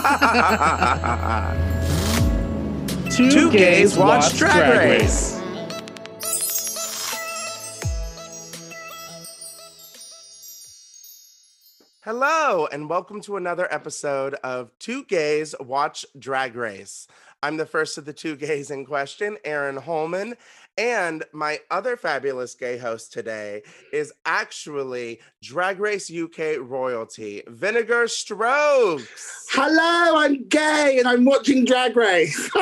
Two, gays watch Drag, Race. Hello, and welcome to another episode of Two Gays Watch Drag Race. I'm the first of the two gays in question, Aaron Holman, and my other fabulous gay host today is actually Drag Race UK royalty, Vinegar Strokes. Hello, I'm gay and I'm watching Drag Race.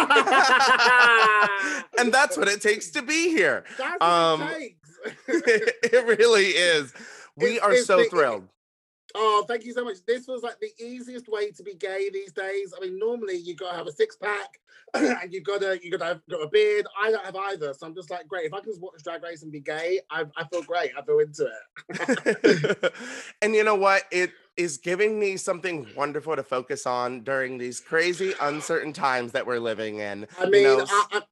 and that's what it takes to be here. That's Um, it takes. it really is. We It's- are so the- thrilled. Oh, thank you so much. This was like the easiest way to be gay these days. I mean, normally you gotta have a six pack and you gotta you gotta have got a beard. I don't have either, so I'm just like, great. If I can just watch Drag Race and be gay, I, I feel great. I feel into it. and you know what? It is giving me something wonderful to focus on during these crazy, uncertain times that we're living in. I You mean, know, I, I,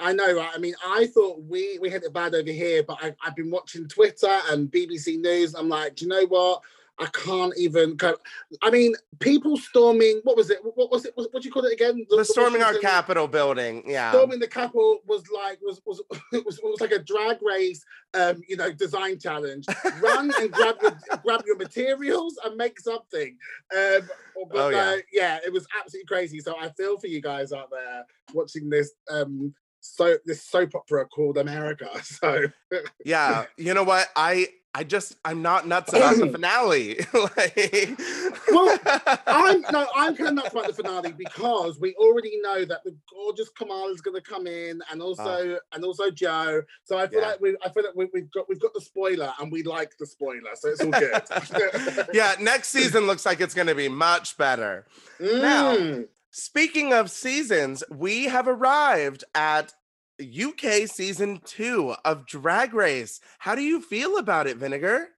I know, right? I mean, I thought we we had it bad over here, but I, I've been watching Twitter and BBC News. I'm like, do you know what? I can't even. I mean, people storming. What was it? What was it? What, what do you call it again? the storming our Capitol building. Yeah. Storming the Capitol was like was was it was, it was like a drag race, um, you know, design challenge. Run and grab your grab your materials and make something. Um, but Oh, yeah. uh, yeah, it was absolutely crazy. So I feel for you guys out there watching this um so this soap opera called America. So yeah. You know what? I I just I'm not nuts about the finale. like, Well, I'm no, I'm kind of nuts about the finale because we already know that the gorgeous Kamala is going to come in, and also and also Joe. So I feel Ah. Yeah. like we, I feel like we, we've got we've got the spoiler, and we like the spoiler, so it's all good. yeah, next season looks like it's going to be much better. Now- Mm. Speaking of seasons, we have arrived at UK season two of Drag Race. How do you feel about it, Vinegar?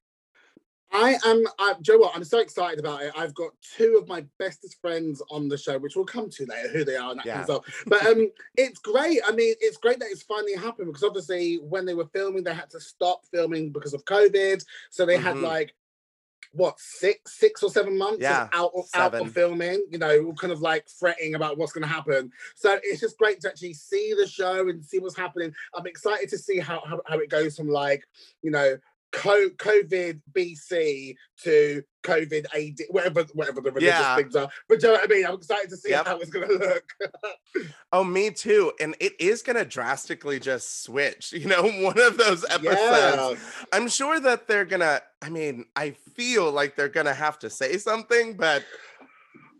I am. I, Joe, what? I'm so excited about it. I've got two of my bestest friends on the show, which we'll come to later, who they are and that kind of Yeah. stuff. But um, it's great. I mean, it's great that it's finally happened because obviously when they were filming, they had to stop filming because of COVID. So they had Mhm. like what six, six or seven months Yeah, out of out of filming. You know, kind of like fretting about what's going to happen. So it's just great to actually see the show and see what's happening. I'm excited to see how how, how it goes from like you know COVID BC to COVID AD, whatever whatever the religious Yeah. things are. But do you know what I mean? I'm excited to see Yep. how it's going to look. Oh, me too. And it is going to drastically just switch. You know, one of those episodes. yeah. I'm sure that they're going to, I mean, I feel like they're going to have to say something, but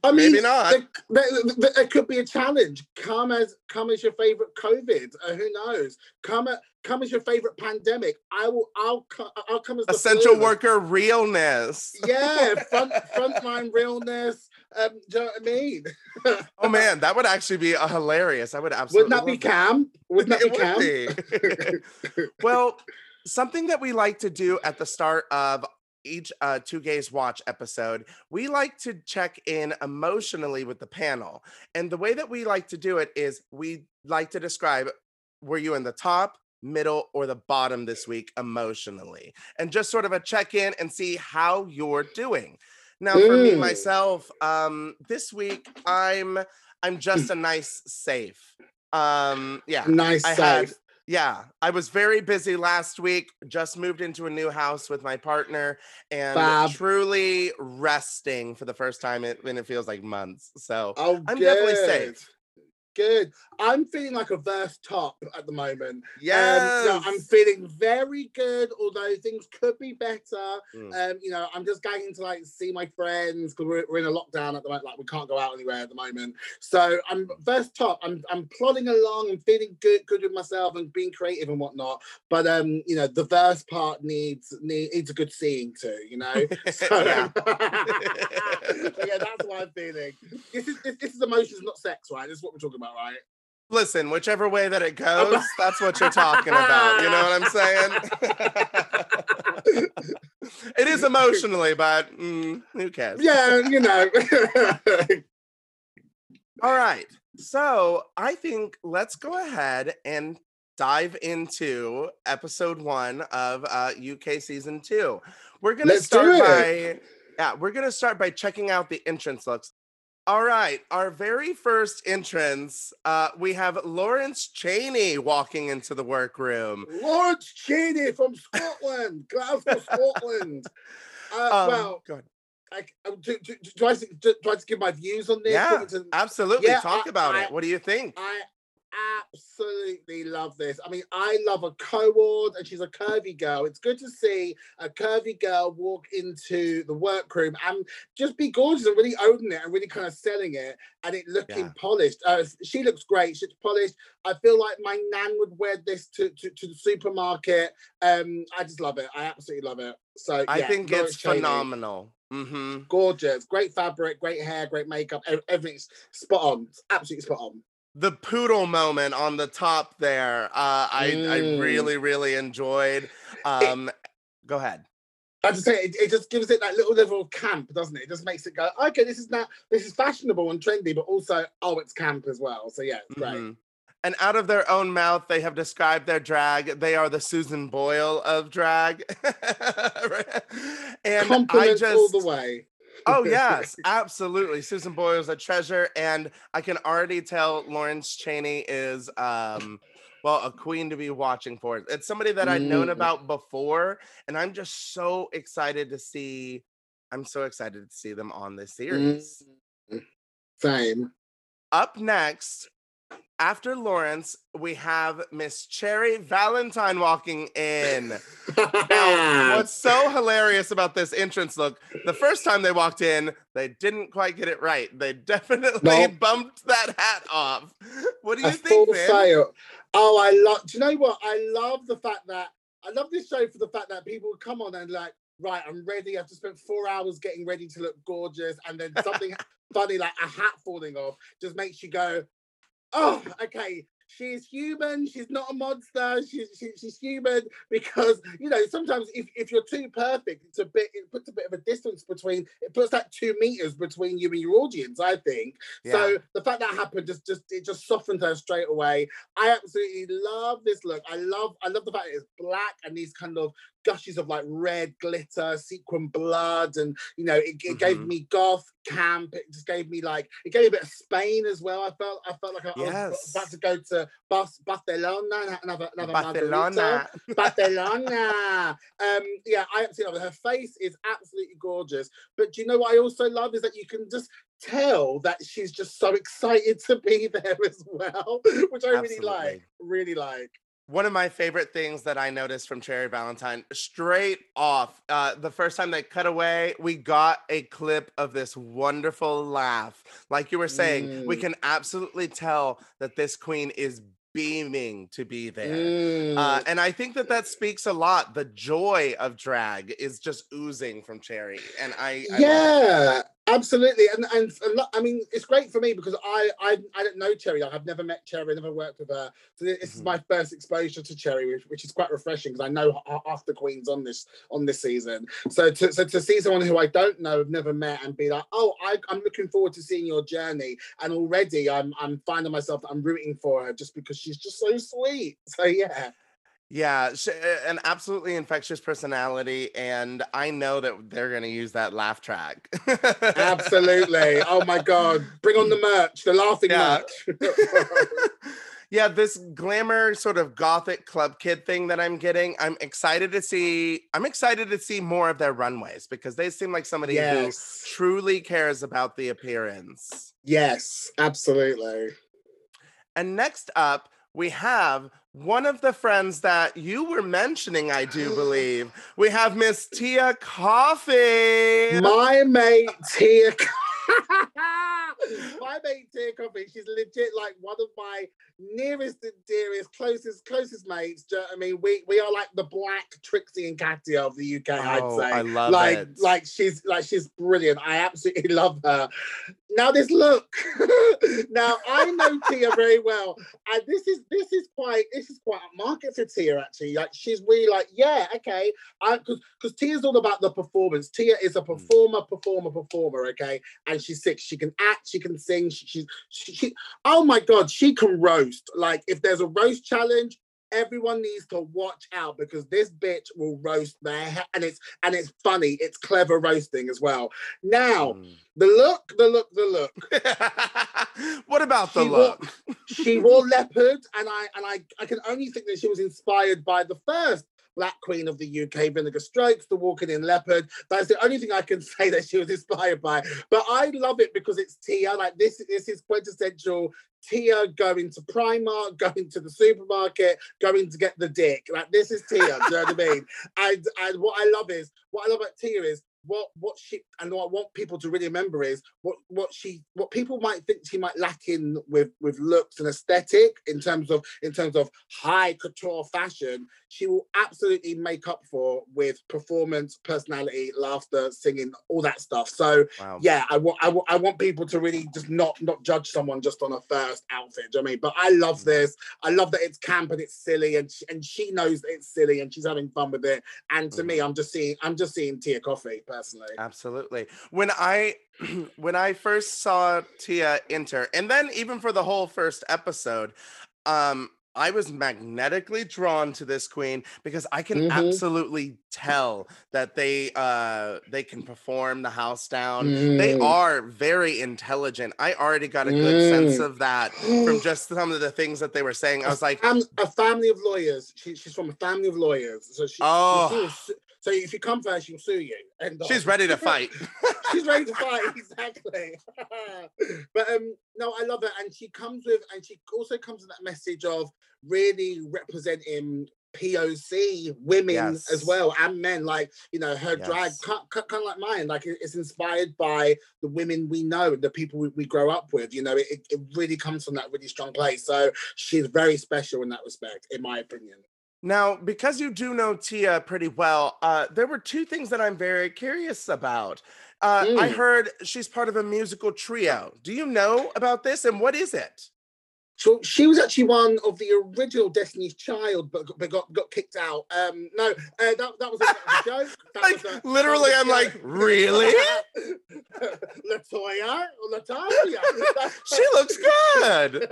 I mean, Maybe not. There could be a challenge. Come as come as your favorite COVID. Uh, who knows? Come at, come as your favorite pandemic. I will. I'll. co- I'll come as essential flu. worker realness. Yeah, front frontline realness. Um, do you know what I mean? Oh man, that would actually be uh, hilarious. I would absolutely Wouldn't that be Cam? Wouldn't that be Cam? be. well, something that we like to do at the start of each uh, Two Gays Watch episode, we like to check in emotionally with the panel. And the way that we like to do it is we like to describe were you in the top, middle, or the bottom this week emotionally? And just sort of a check in and see how you're doing. Now, for me Mm. myself, um, this week I'm I'm just a nice safe. Um, yeah, nice I safe. had yeah, I was very busy last week. Just moved into a new house with my partner and truly resting for the first time in, in it feels like months. So Oh, I'm good. definitely safe. Good. I'm feeling like a verse top at the moment. yes, Um, no, I'm feeling very good, although things could be better. Mm. Um, you know, I'm just going to like see my friends because we're, we're in a lockdown at the moment. Like we can't go out anywhere at the moment. So I'm verse top. I'm I'm plodding along and feeling good, good with myself and being creative and whatnot. But um, you know, the verse part needs need, needs a good seeing too. You know. So, Yeah. yeah, that's what I'm feeling. This is this, this is emotions, not sex, right? This is what we're talking about, right? Listen, whichever way that it goes, that's what you're talking about. You know what I'm saying? it is emotionally, but mm, who cares? Yeah, you know. All right. So I think let's go ahead and dive into episode one of uh, UK season two. We're gonna Let's start by yeah, we're gonna start by checking out the entrance looks. All right, our very first entrance, uh, we have Lawrence Chaney walking into the workroom. Lawrence Chaney from Scotland, Glasgow, Scotland. Uh, Um, well, go ahead. I, do, do, do, I, do, do I give my views on this? Yeah, absolutely. Yeah, Talk I- about I- it. What do you think? I absolutely love this. I mean, I love a co-ord, and she's a curvy girl. It's good to see a curvy girl walk into the workroom and just be gorgeous and really owning it and really kind of selling it and it looking Yeah. polished. Uh, she looks great. She's polished. I feel like my nan would wear this to, to, to the supermarket. Um, I just love it. I absolutely love it. So I think it's phenomenal. hmm Gorgeous, great fabric, great hair, great makeup. Everything's spot on. It's absolutely spot on. The poodle moment on the top there, uh, I, I Mm. really, really enjoyed. Um, go ahead. I just say it, it just gives it that little level of camp, doesn't it? It just makes it go, okay, this is now this is fashionable and trendy, but also oh, it's camp as well. So yeah, it's great. Mhm. And out of their own mouth, they have described their drag. They are the Susan Boyle of drag. and I Compliments just all the way. Oh yes, absolutely. Susan Boyle is a treasure, and I can already tell Lawrence Chaney is um well a queen to be watching for. It's somebody that I'd known Mm. about before, and I'm just so excited to see. I'm so excited to see them on this series. Mm. Same. Up next, after Lawrence, we have Miss Cherry Valentine walking in. Now, what's so hilarious about this entrance look? The first time they walked in, they didn't quite get it right. They definitely Nope. bumped that hat off. What do you a think, full fail. Oh, I love. Do you know what? I love the fact that I love this show for the fact that people come on and like, right, I'm ready. I've just spent four hours getting ready to look gorgeous, and then something funny like a hat falling off just makes you go, oh, okay. She's human. She's not a monster. She's she, she's human because you know sometimes if, if you're too perfect, it's a bit it puts a bit of a distance between it puts that two meters between you and your audience. I think so the fact that happened just just it just softened her straight away. I absolutely love this look. I love I love the fact it's black and these kind of gushes of like red glitter, sequin blood, and you know it, it gave Mhm. me goth camp. It just gave me like it gave me a bit of Spain as well. I felt I felt like I, I was about to go to Bas- Barcelona and have a- another. Barcelona. Barcelona. Um, yeah, I absolutely love it. Her face is absolutely gorgeous. But do you know what I also love is that you can just tell that she's just so excited to be there as well, which I really like. Really like. One of my favorite things that I noticed from Cherry Valentine, straight off, uh, the first time they cut away, we got a clip of this wonderful laugh. Like you were saying, we Mm. can absolutely tell that this queen is beaming to be there. Uh, Mm. and I think that that speaks a lot. The joy of drag is just oozing from Cherry, and I, I yeah, absolutely. And and I mean, it's great for me because I I, I don't know Cherry. I've never met Cherry, never worked with her. So this is Mhm. my first exposure to Cherry, which, which is quite refreshing because I know half the queens on this on this season. So to so to see someone who I don't know, have never met, and be like, oh, I, I'm looking forward to seeing your journey. And already I'm I'm finding myself I'm rooting for her just because she's just so sweet. So yeah. Yeah, sh- uh, an absolutely infectious personality, and I know that they're going to use that laugh track. Absolutely. Oh my God. Bring on the merch, the laughing Yeah. merch. yeah, this glamour sort of gothic club kid thing that I'm getting, I'm excited to see. I'm excited to see more of their runways because they seem like somebody yes. who truly cares about the appearance. Yes, absolutely. And next up, we have one of the friends that you were mentioning, I do believe. We have Miss Tia Kofi. My mate Tia. my mate Tia Kofi, she's legit like one of my nearest and dearest, closest, closest mates. Do you know I mean? We we are like the black Trixie and Katia of the UK, Oh, I'd say. I love like it. like she's like she's brilliant. I absolutely love her. Now this look. now I know Tia very well, and this is this is quite this is quite a market for Tia actually. Like she's really like yeah okay. I because because Tia's all about the performance. Tia is a Mm. performer, performer, performer. Okay, and she's sick. She can act. She can sing. She, she's she, she. Oh my god, she can roast. Like if there's a roast challenge. everyone needs to watch out because this bitch will roast their he- and it's and it's funny. It's clever roasting as well. Now, Mm. the look, the look, the look. what about the She look? she wore leopard, and I and I I can only think that she was inspired by the first Black Queen of the UK, Vinegar Strokes, the Walking in Leopard. That's the only thing I can say that she was inspired by. But I love it because it's Tia. Like this, this is quintessential Tia going to Primark, going to the supermarket, going to get the dick. Like this is Tia. do you know what I mean? And and what I love is what I love about Tia is what what she and what I want people to really remember is what what she what people might think she might lack in with with looks and aesthetic in terms of in terms of high couture fashion she will absolutely make up for with performance personality laughter singing all that stuff. So Wow. yeah I want I want I want people to really just not not judge someone just on a first outfit do you know what I mean? But I love Mm. this. I love that it's camp and it's silly and she, and she knows that it's silly and she's having fun with it. And to me I'm just seeing I'm just seeing Tia Kofi Absolutely. When I when I first saw Tia enter, and then even for the whole first episode, um, I was magnetically drawn to this queen because I can Mhm. absolutely tell that they uh they can perform the house down. They Mm. are very intelligent. I already got a good sense Mm. of that from just some of the things that they were saying. I was like, Fam- a family of lawyers. She, she's from a family of lawyers. So she, Oh. she su- so if you come first, she'll sue you. And she's ready to fight. she's ready to fight exactly. but um, no, I love it, and she comes with, and she also comes with that message of really representing POC women as well and men. Like you know, her drag Yes. kind of like mine. Like it's inspired by the women we know, the people we, we grow up with. You know, it, it really comes from that really strong place. So she's very special in that respect, in my opinion. Now, because you do know Tia pretty well, uh, there were two things that I'm very curious about. Uh, I Mm. heard she's part of a musical trio. Do you know about this and what is it? So she was actually one of the original Destiny's Child, but, but got got kicked out. Um, no, uh, that, that was a, that was a joke. That Like, a- literally, I'm like, really? She looks good.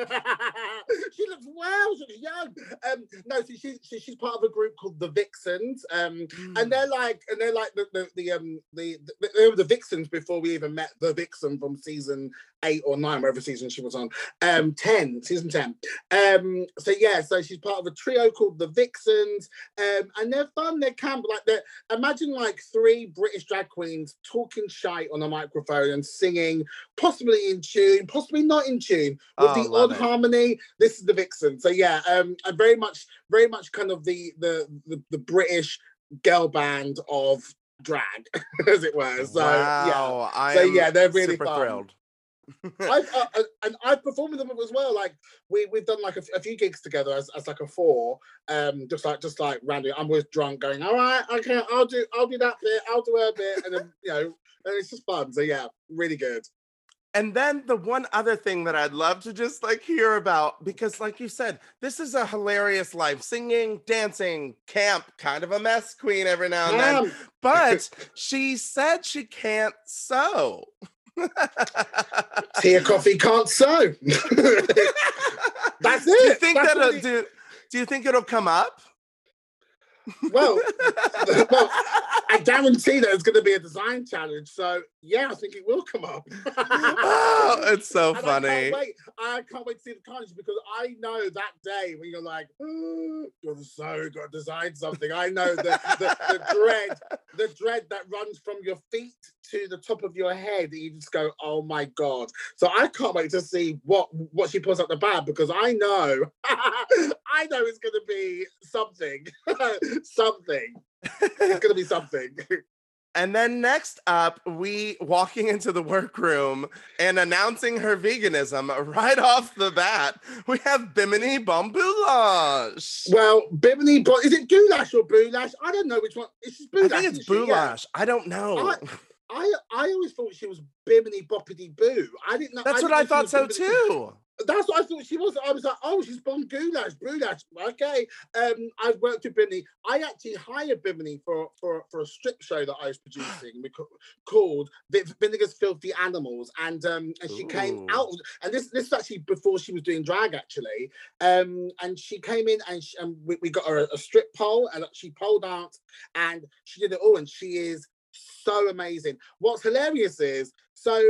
she looks well. She looks young. Um, no, so she's she, she's part of a group called the Vixens. Um, and they're like, and they're like the the, the um the, the they were the Vixens before we even met the Vixen from season eight or nine, whatever season she was on. Um, ten, season ten. Um, so yeah, so she's part of a trio called the Vixens. Um, and they're fun. They're camp. Like they imagine like three British drag queens talking shite on a microphone and singing, possibly in tune, possibly not in tune, with Oh, the odd it. harmony. This is the Vixen. So yeah, um, I'm very much, very much kind of the the the, the British girl band of drag, as it were. So yeah. wow, I So, yeah, they're really super fun. thrilled. I've uh, and I've performed with them as well. Like we we've done like a, few gigs together as, as like a four, um, just like just like randomly. I'm always drunk, going, all right, okay, I'll do I'll do that bit, I'll do her bit, and then you know, and it's just fun. So yeah, really good. And then the one other thing that I'd love to just like hear about, because like you said, this is a hilarious life singing, dancing, camp, kind of a mess queen every now and then. But she said she can't sew. Tia Kofi can't sew. That's it. do you think That's that do, do you think it'll come up? Well, well, I guarantee that it's going to be a design challenge. So yeah, I think it will come up. oh, it's so And I funny. can't wait. I can't wait to see the carnage because I know that day when you're like, oh, you're so got to design something. I know the, the, the dread, the dread that runs from your feet to the top of your head. You just go, oh my god. So I can't wait to see what what she puts out the bag because I know, I know it's going to be something, something. It's going to be something. And then next up, we walking into the workroom and announcing her veganism right off the bat. We have Bimini Bon Boulash. Well, Bimini, but is it goulash or boulash? I don't know which one. It's just I boulash. think it's she? Yeah. Boulash. I don't know. I- I I always thought she was Bimini Boppity Boo. I didn't know. That's I what I thought so Bimini- too. That's what I thought she was. I was like, oh, she's from Goulash, Goulash. Okay. Um, I've worked with Bimini. I actually hired Bimini for, for, for a strip show that I was producing called Vinegar's Filthy Animals. And um, and she Ooh. came out, and this this is actually before she was doing drag, actually. Um, and she came in and, she, and we, we got her a, a strip pole, and she pulled out, and she did it all, and she is so amazing. What's hilarious is so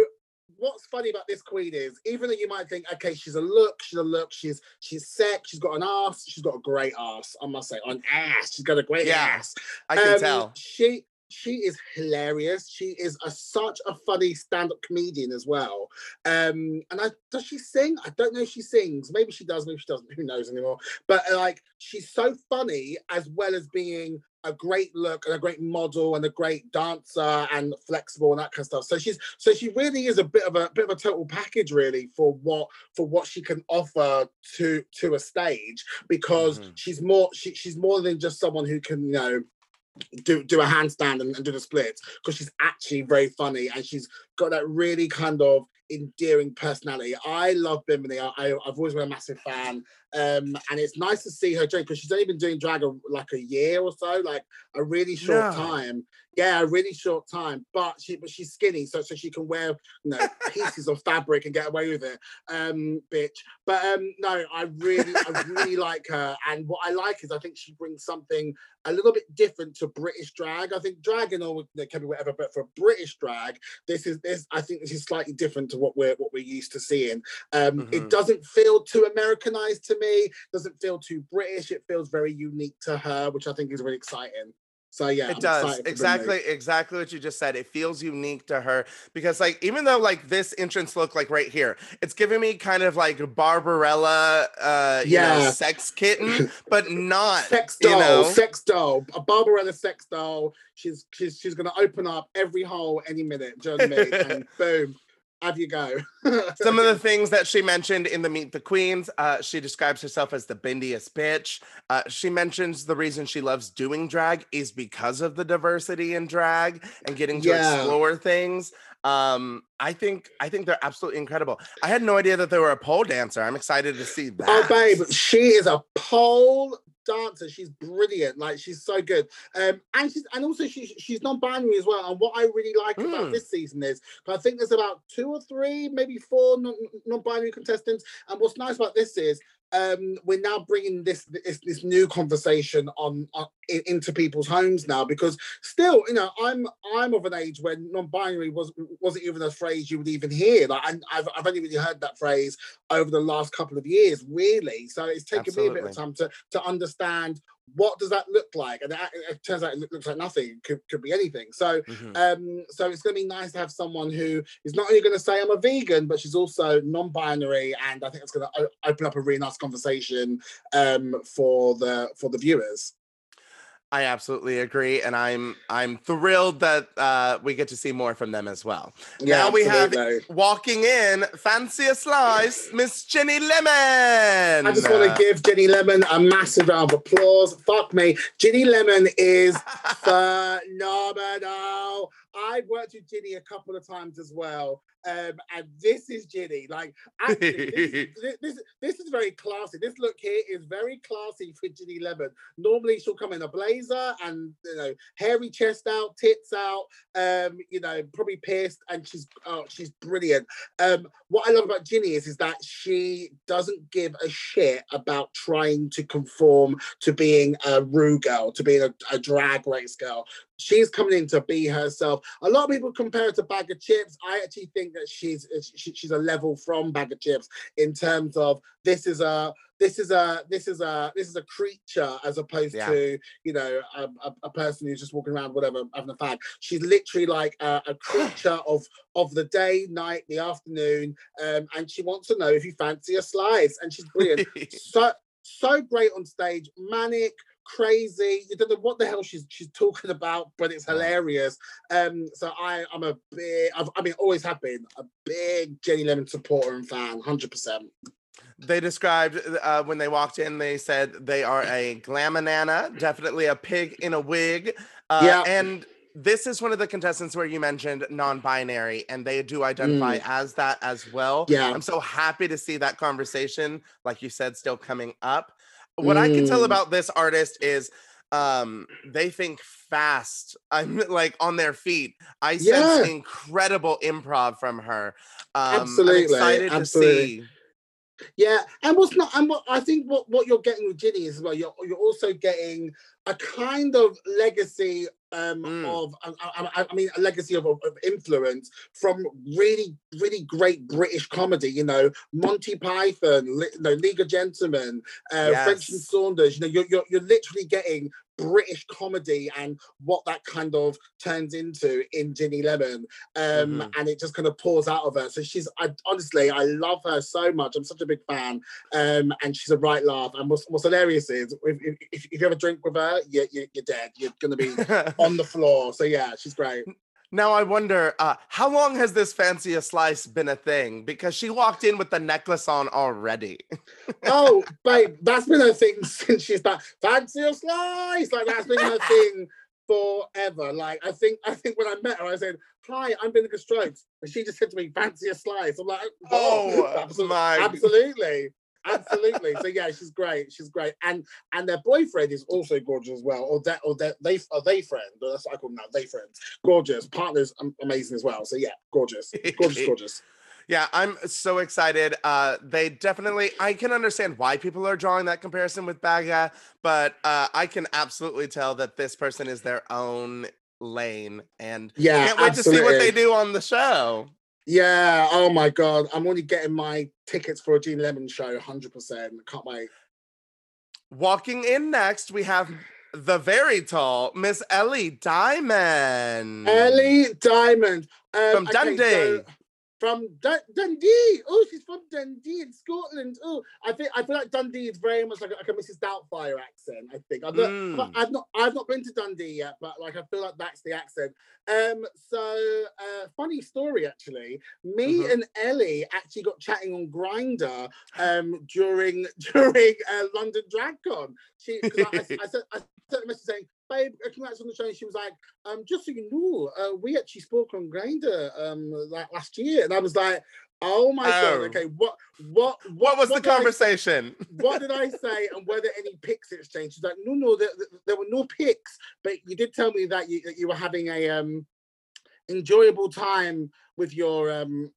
what's funny about this queen is even though you might think, okay, she's a look, she's a look, she's she's sex, she's got an ass, she's got a great ass. I must say, an ass. She's got a great yeah, ass. I can um, tell. She she is hilarious. She is a, such a funny stand-up comedian as well. Um, and I does she sing? I don't know if she sings. Maybe she does. Maybe she doesn't. Who knows anymore? But like, she's so funny as well as being a great look and a great model and a great dancer and flexible and that kind of stuff. So she's so she really is a bit of a bit of a total package really for what for what she can offer to to a stage because mm-hmm. she's more she, she's more than just someone who can you know do do a handstand and, and do the splits because she's actually very funny and she's got that really kind of endearing personality. I love Bimini. I, have always been a massive fan. Um, and it's nice to see her drink because she's only been doing drag a, like a year or so, like a really short time. Yeah, a really short time. But she but she's skinny, so so she can wear you know pieces of fabric and get away with it. Um, bitch. But um, no, I really I really like her. And what I like is I think she brings something a little bit different to British drag. I think drag and all can be whatever, but for British drag, this is this. I think this is slightly different to what we're what we're used to seeing. Um, mm-hmm. It doesn't feel too Americanized to me. Doesn't feel too British. It feels very unique to her, which I think is really exciting. So yeah, it I'm does exactly exactly what you just said. It feels unique to her because like even though like this entrance look like right here, it's giving me kind of like Barbarella, uh, yeah, know, sex kitten, but not sex doll, you know? sex doll, a Barbarella sex doll. She's she's she's gonna open up every hole any minute. Do you know what I mean? and boom, have you go. Some of the things that she mentioned in the Meet the Queens, uh, she describes herself as the bendiest bitch. Uh, she mentions the reason she loves doing drag is because of the diversity in drag and getting to yeah. explore things. Um, I think I think they're absolutely incredible. I had no idea that they were a pole dancer. I'm excited to see that. Oh, babe, she is a pole dancer. She's brilliant. Like she's so good. Um, and she's and also she's she's non-binary as well. And what I really like mm. about hmm. this season is I think there's about two or three, maybe four non- non-binary contestants. And what's nice about this is um, we're now bringing this this, this new conversation on, on into people's homes now because still, you know, I'm I'm of an age when non-binary was wasn't even a phrase you would even hear. Like I, have I've only really heard that phrase over the last couple of years, really. So it's taken Absolutely. me a bit of time to to understand what does that look like? And it, it turns out it looks like nothing. It could, could be anything. So, mm-hmm. um, so it's going to be nice to have someone who is not only going to say I'm a vegan, but she's also non-binary, and I think it's going to open up a really nice conversation um, for the for the viewers. I absolutely agree, and I'm I'm thrilled that uh, we get to see more from them as well. Yeah, now we have walking in fancy a slice, Miss Ginny Lemon. I just want to give Ginny Lemon a massive round of applause. Fuck me, Ginny Lemon is phenomenal. I've worked with Ginny a couple of times as well. Um, and this is Ginny. Like, actually, this, this, this, is very classy. This look here is very classy for Ginny Lemon. Normally, she'll come in a blazer and you know, hairy chest out, tits out, um, you know, probably pierced, and she's oh, she's brilliant. Um, what I love about Ginny is is that she doesn't give a shit about trying to conform to being a Ru girl, to being a, a drag race girl she's coming in to be herself. A lot of people compare her to Baga Chipz. I actually think that she's she's a level from Baga Chipz in terms of this is a this is a this is a this is a creature as opposed yeah. to you know a, a, a, person who's just walking around whatever having a fag. She's literally like a, a creature of of the day, night, the afternoon, um, and she wants to know if you fancy a slice, and she's brilliant. so so great on stage, manic crazy. You don't know what the hell she's she's talking about, but it's hilarious. Um, so I I'm a big I've, I mean always have been a big Ginny Lemon supporter and fan, hundred percent. They described uh, when they walked in, they said they are a glamanana, definitely a pig in a wig. Uh, yeah. And this is one of the contestants where you mentioned non-binary and they do identify Mm. as that as well. Yeah. I'm so happy to see that conversation, like you said, still coming up. What I can tell Mm. about this artist is um they think fast i'm like on their feet i sense Yeah. incredible improv from her um Absolutely, I'm excited absolutely. to see Yeah, and what's not, and what I think what, what you're getting with Ginny is well, you're you're also getting a kind of legacy um Mm. of I, I, I mean a legacy of, of influence from really really great British comedy. You know, Monty Python, you know, League of Gentlemen, uh, French and Saunders. You know, you're, you're you're literally getting British comedy and what that kind of turns into in Ginny Lemon um, Mhm. and it just kind of pours out of her. So she's, I, honestly, I love her so much. I'm such a big fan, um, and she's a right laugh. And what's, what's hilarious is if, if, if you have a drink with her, you, you, you're dead. You're gonna be on the floor. So yeah, she's great. Now i wonder uh how long has this fancy a slice been a thing because she walked in with the necklace on already Oh, babe, that's been her thing since she's that fancy a slice. Like that's been her thing forever. Like I think, I think when I met her, I said, "Hi, I'm Vinegar Strokes," and she just said to me, "Fancy a slice." I'm like, Oh, absolutely, my- absolutely." Absolutely. So yeah, she's great. She's great, and and their boyfriend is also gorgeous as well, or that, or that they, are they friend. Or that's what I call them now. They friends, gorgeous. Partners, amazing as well. So yeah, gorgeous, gorgeous, gorgeous. Yeah, I'm so excited. Uh, they definitely, I can understand why people are drawing that comparison with Baga, but uh, I can absolutely tell that this person is their own lane and Yeah, can't wait to see what they do on the show. Yeah. Oh my god, I'm only getting my tickets for a Ginny Lemon show. Hundred percent. Can't wait. Walking in next, we have the very tall Miss Ellie Diamond. Ellie Diamond um, From okay, Dundee. so- from Dun- Dundee. Oh, she's from Dundee in Scotland. Oh, I think I feel like Dundee is very much like a, like a Mrs. Doubtfire accent. I think I've not, Mm. I've not I've not been to Dundee yet, but like I feel like that's the accent. Um, so uh, funny story actually. Me Mhm. and Ellie actually got chatting on Grindr um during during uh, London DragCon. She I, I, I said I sent a message saying, "Babe, uh, congrats on the show." She was like, um, just so you know, uh, we actually spoke on Grindr um like last year, and I was like, oh my god, Oh. okay, what what What was the did I- conversation? what did I say, and were there any pics exchanged? She's like, no, no, there, there- there were no pics, but you did tell me that you that you were having a um enjoyable time with your um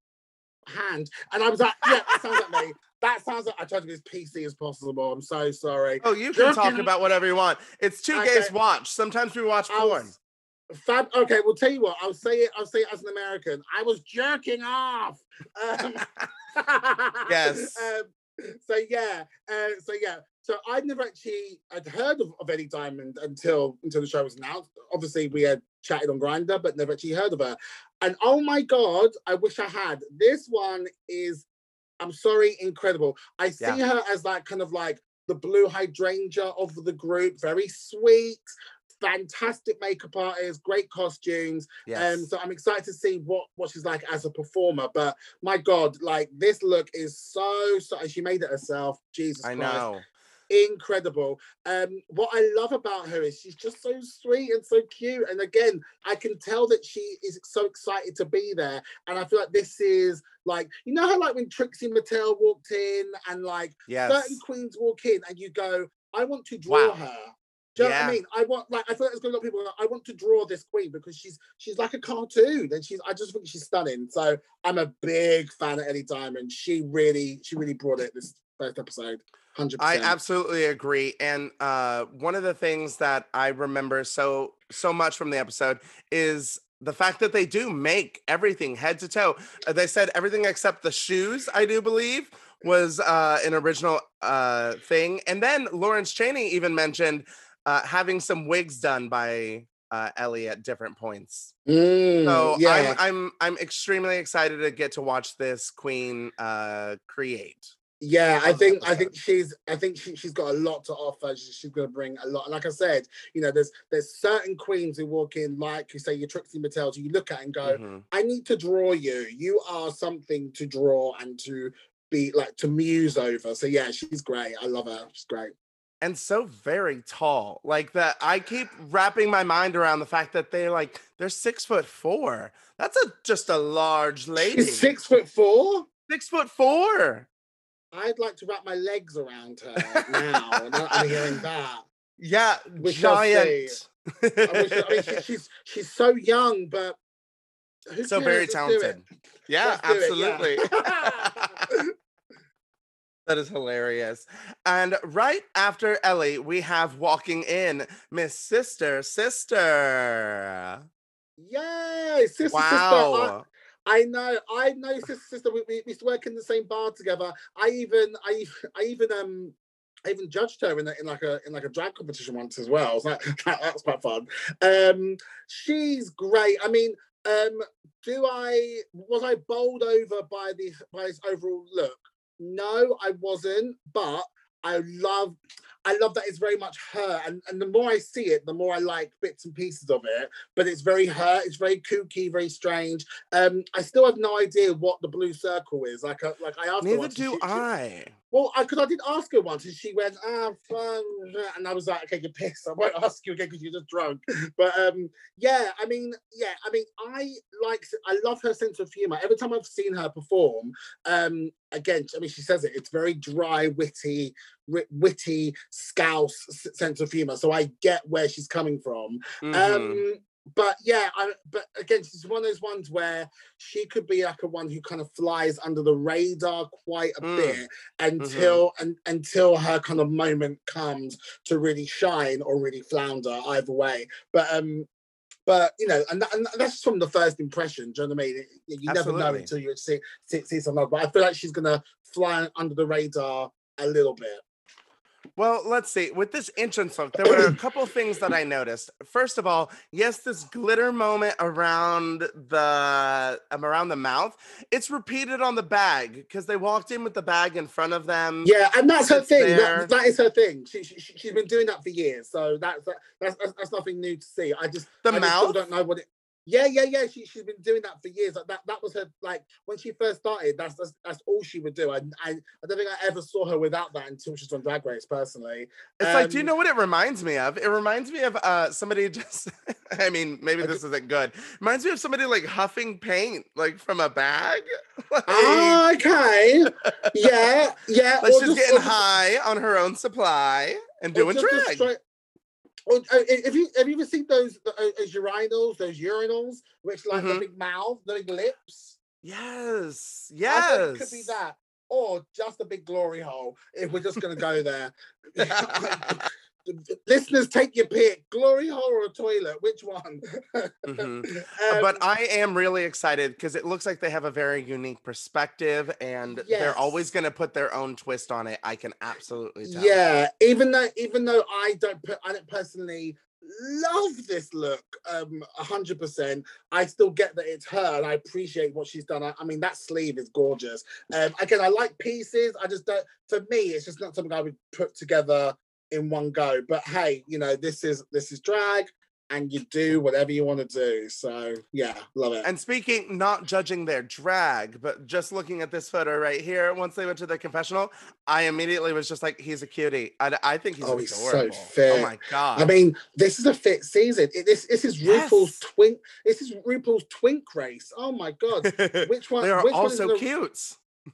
hand, and I was like, yeah, that sounds like me. That sounds like I tried to be as PC as possible. I'm so sorry. Oh, you can talk about whatever you want. It's two Okay. gays watch. Sometimes we watch I porn. was- Fab. Okay, well, tell you what. I'll say it. I'll say it as an American. I was jerking off. Um, Yes. Um, so yeah. Uh, so yeah. So I'd never actually I'd heard of, of Ellie Diamond until until the show was announced. Obviously, we had chatted on Grindr, but never actually heard of her. And oh my god, I wish I had. This one is, I'm sorry, incredible. I see Yeah. her as like kind of like the blue hydrangea of the group. Very sweet, fantastic makeup artist, great costumes. yes. Um, so I'm excited to see what what she's like as a performer. But my God, like this look is so so. She made it herself. Jesus I Christ, know. Incredible. Um, what I love about her is she's just so sweet and so cute. And again, I can tell that she is so excited to be there. And I feel like this is like you know how like when Trixie Mattel walked in and like Yes. certain queens walk in and you go, I want to draw Wow. her. Do you know what I mean? I want like I feel like there's gonna be a lot of people. Like, I want to draw this queen because she's she's like a cartoon and she's I just think she's stunning. So I'm a big fan of Ellie Diamond. She really she really brought it this first episode. Hundred I absolutely agree. And uh, one of the things that I remember so so much from the episode is the fact that they do make everything head to toe. Uh, they said everything except the shoes, I do believe, was uh, an original uh, thing. And then Lawrence Chaney even mentioned uh, having some wigs done by uh, Ellie at different points. Mm, So yeah, I'm I'm I'm extremely excited to get to watch this queen uh, create. Yeah. I think I think she's I think she, she's got a lot to offer. She- she's going to bring a lot. Like I said, you know, there's there's certain queens who walk in like you say your Trixie Mattels. You look at and go, Mhm. I need to draw you. You are something to draw and to be like to muse over. So yeah, she's great. I love her. She's great. and so very tall. Like that, I keep wrapping my mind around the fact that they're like they're six foot four. That's a just a large lady. She's six foot four. Six foot four. I'd like to wrap my legs around her now. now I'm hearing that. Yeah, see. giant. I, wish, I mean, she, she's she's so young, but so cares? very Let's talented. Yeah, it, absolutely. yeah. that is hilarious. And right after Ellie, we have walking in Miss Sister Sister. Yay, sister, sister. I, know, I know, sister, sister. We, we, used to work in the same bar together. I even, I, I even, um, I even judged her in, in like a in like a drag competition once as well. Was like, that, that's quite fun. Um, she's great. I mean, um, do I was I bowled over by the by his overall look? No, I wasn't. But I love, I love that it's very much her. And and the more I see it, the more I like bits and pieces of it. But it's very her. It's very kooky, very strange. Um, I still have no idea what the blue circle is. Like, uh, like I asked. her Neither once, and do she- she- I. well, I because I did ask her once, and she went, "Ah, fun," and I was like, "Okay, you're pissed. I won't ask you again because you're just drunk." But um, yeah, I mean, yeah, I mean, I like, I love her sense of humor. Every time I've seen her perform, um, again, I mean, she says it. It's very dry, witty, wi- witty, scouse sense of humor. So I get where she's coming from. Mhm. Um, but yeah, I, but again, she's one of those ones where she could be like a one who kind of flies under the radar quite a Mm. bit until and until her kind of moment comes to really shine or really flounder either way. But um, but you know, and, that, and that's from the first impression. Do you know what I mean? You you never know until you see see, see someone. But I feel like she's gonna fly under the radar a little bit. Well, let's see. With this entrance look, there were a couple things that I noticed. First of all, yes, this glitter moment around the um, around the mouth, it's repeated on the bag because they walked in with the bag in front of them. Yeah, and that's her thing. That, that is her thing. She, she she- she's been doing that for years, so that's that, that's, that's that's nothing new to see. I just The I just mouth? don't know what it. Yeah, yeah, yeah. She she's been doing that for years. Like that that was her like when she first started. That's that's, that's all she would do. I, I I don't think I ever saw her without that until she's on Drag Race. Personally, It's like, do you Um, know what it reminds me of? It reminds me of uh somebody just I mean, maybe this isn't good. Reminds me of somebody like huffing paint like from a bag. like, Ah, okay, yeah, yeah. like she's just- getting high on her own supply and doing just drag. Or, uh, have you have you ever seen those uh, those urinals, those urinals, which like the Mhm. big mouth, the big lips? Yes. Yes. could be that. Or just a big glory hole if we're just going to go there. Listeners, take your pick glory hole or toilet? Which one? Mhm. Um, but I am really excited because it looks like they have a very unique perspective and they're always going to put their own twist on it. I can absolutely tell. yeah, even though even though I don't put I don't personally love this look um 100% i still get that it's her and i appreciate what she's done i, I mean that sleeve is gorgeous um again i like pieces i just don't for me it's just not something i would put together in one go but hey you know this is this is drag and you do whatever you want to do so yeah love it And speaking, not judging their drag, but just looking at this photo right here, once they went to the confessional, I immediately was just like, he's a cutie. I, I think he's Oh, he's so adorable. Oh fit. Oh my God. I mean, this is a fit season. It- this this is RuPaul's Yes. twink. This is RuPaul's twink race. Oh my god! Which one? they are which one is also the- cute.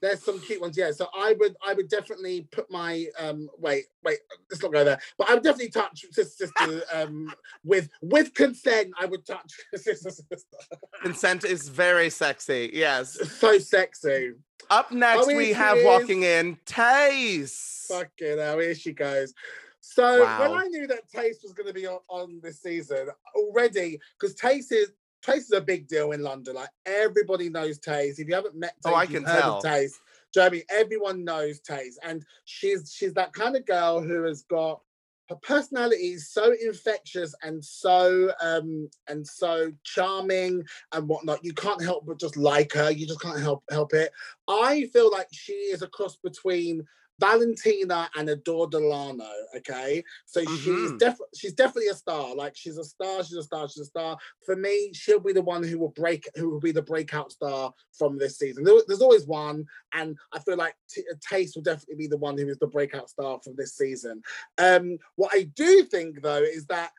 There's some cute ones, yeah. So I would I would definitely put my um wait wait let's not go there. But I would definitely touch sister sister um with with consent. I would touch sister sister. Consent is very sexy. Yes. So sexy. Up next, here we have is. walking in Tayce. Fucking hell, here she goes. So when I knew that Tayce was going to be on, on this season already, because Tayce is Tayce is a big deal in London. Like everybody knows Tayce. If you haven't met Tayce, Oh, I can heard tell. of Tayce. Do you know I mean? Everyone knows Tayce, and she's she's that kind of girl who has got her personality is so infectious and so um and so charming and whatnot. You can't help but just like her. You just can't help help it. I feel like she is a cross between Valentina and Adore Delano. Okay, so she's Mhm. definitely she's definitely a star. Like she's a star. She's a star. She's a star. For me, she'll be the one who will break, who will be the breakout star from this season. There- there's always one, and I feel like T- Tayce will definitely be the one who is the breakout star from this season. Um, what I do think though is that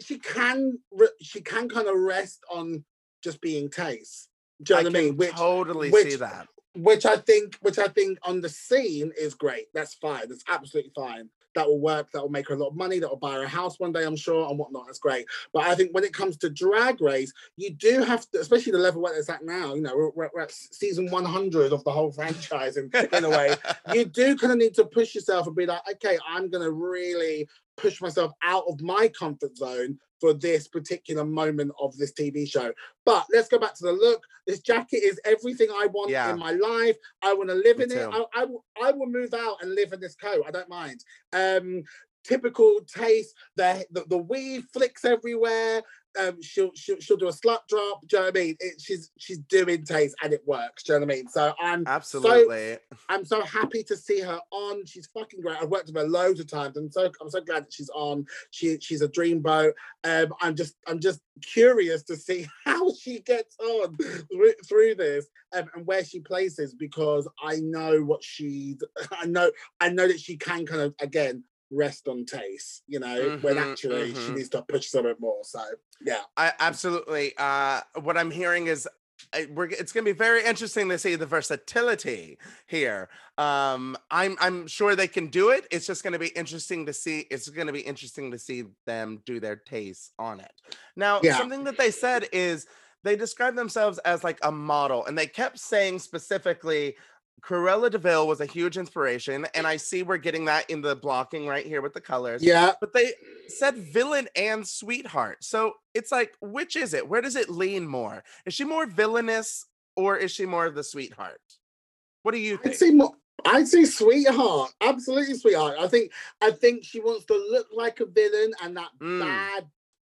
she can she can kind of rest on just being Tayce. Do you know I what I mean? Which totally which- see that. Which I think, which I think on the scene is great. That's fine. That's absolutely fine. That will work. That will make her a lot of money. That will buy her a house one day, I'm sure, and whatnot. That's great. But I think when it comes to drag race, you do have to, especially the level where it's at now. You know, we're, we're, at season 100 of the whole franchise, in, in a way. You do kind of need to push yourself and be like, okay, I'm gonna really push myself out of my comfort zone for this particular moment of this TV show. But let's go back to the look. This jacket is everything I want Yeah. in my life. I want to live Me in it. I, I, will- I will move out and live in this coat. I don't mind. Um, typical Tayce. The, the the weave flicks everywhere. Um, she'll, she'll she'll do a slut drop. Do you know what I mean? It, she's she's doing Tayce and it works. Do you know what I mean? So I'm Absolutely. I'm so happy to see her on. She's fucking great. I've worked with her loads of times. I'm so I'm so glad that she's on. She she's a dreamboat. Um, I'm just I'm just curious to see how she gets on through, through this um, and where she places because I know what she's. I know I know that she can kind of again rest on Tayce. You know when Mhm, actually she mhm. needs to push some bit more. So yeah. I absolutely. Uh, what I'm hearing is we're, it's going to be very interesting to see the versatility here. Um, I'm I'm sure they can do it. It's just going to be interesting to see. It's going to be interesting to see them do their Tayce on it. Now, Yeah. something that they said is they described themselves as like a model, and they kept saying specifically. Cruella de Vil was a huge inspiration, and I see we're getting that in the blocking right here with the colors Yeah, but they said villain and sweetheart. So it's like, which is it? Where does it lean more? Is she more villainous or is she more of the sweetheart? What do you I'd think? say more. I'd say sweetheart, absolutely sweetheart. I think I think she wants to look like a villain and that Mm. bad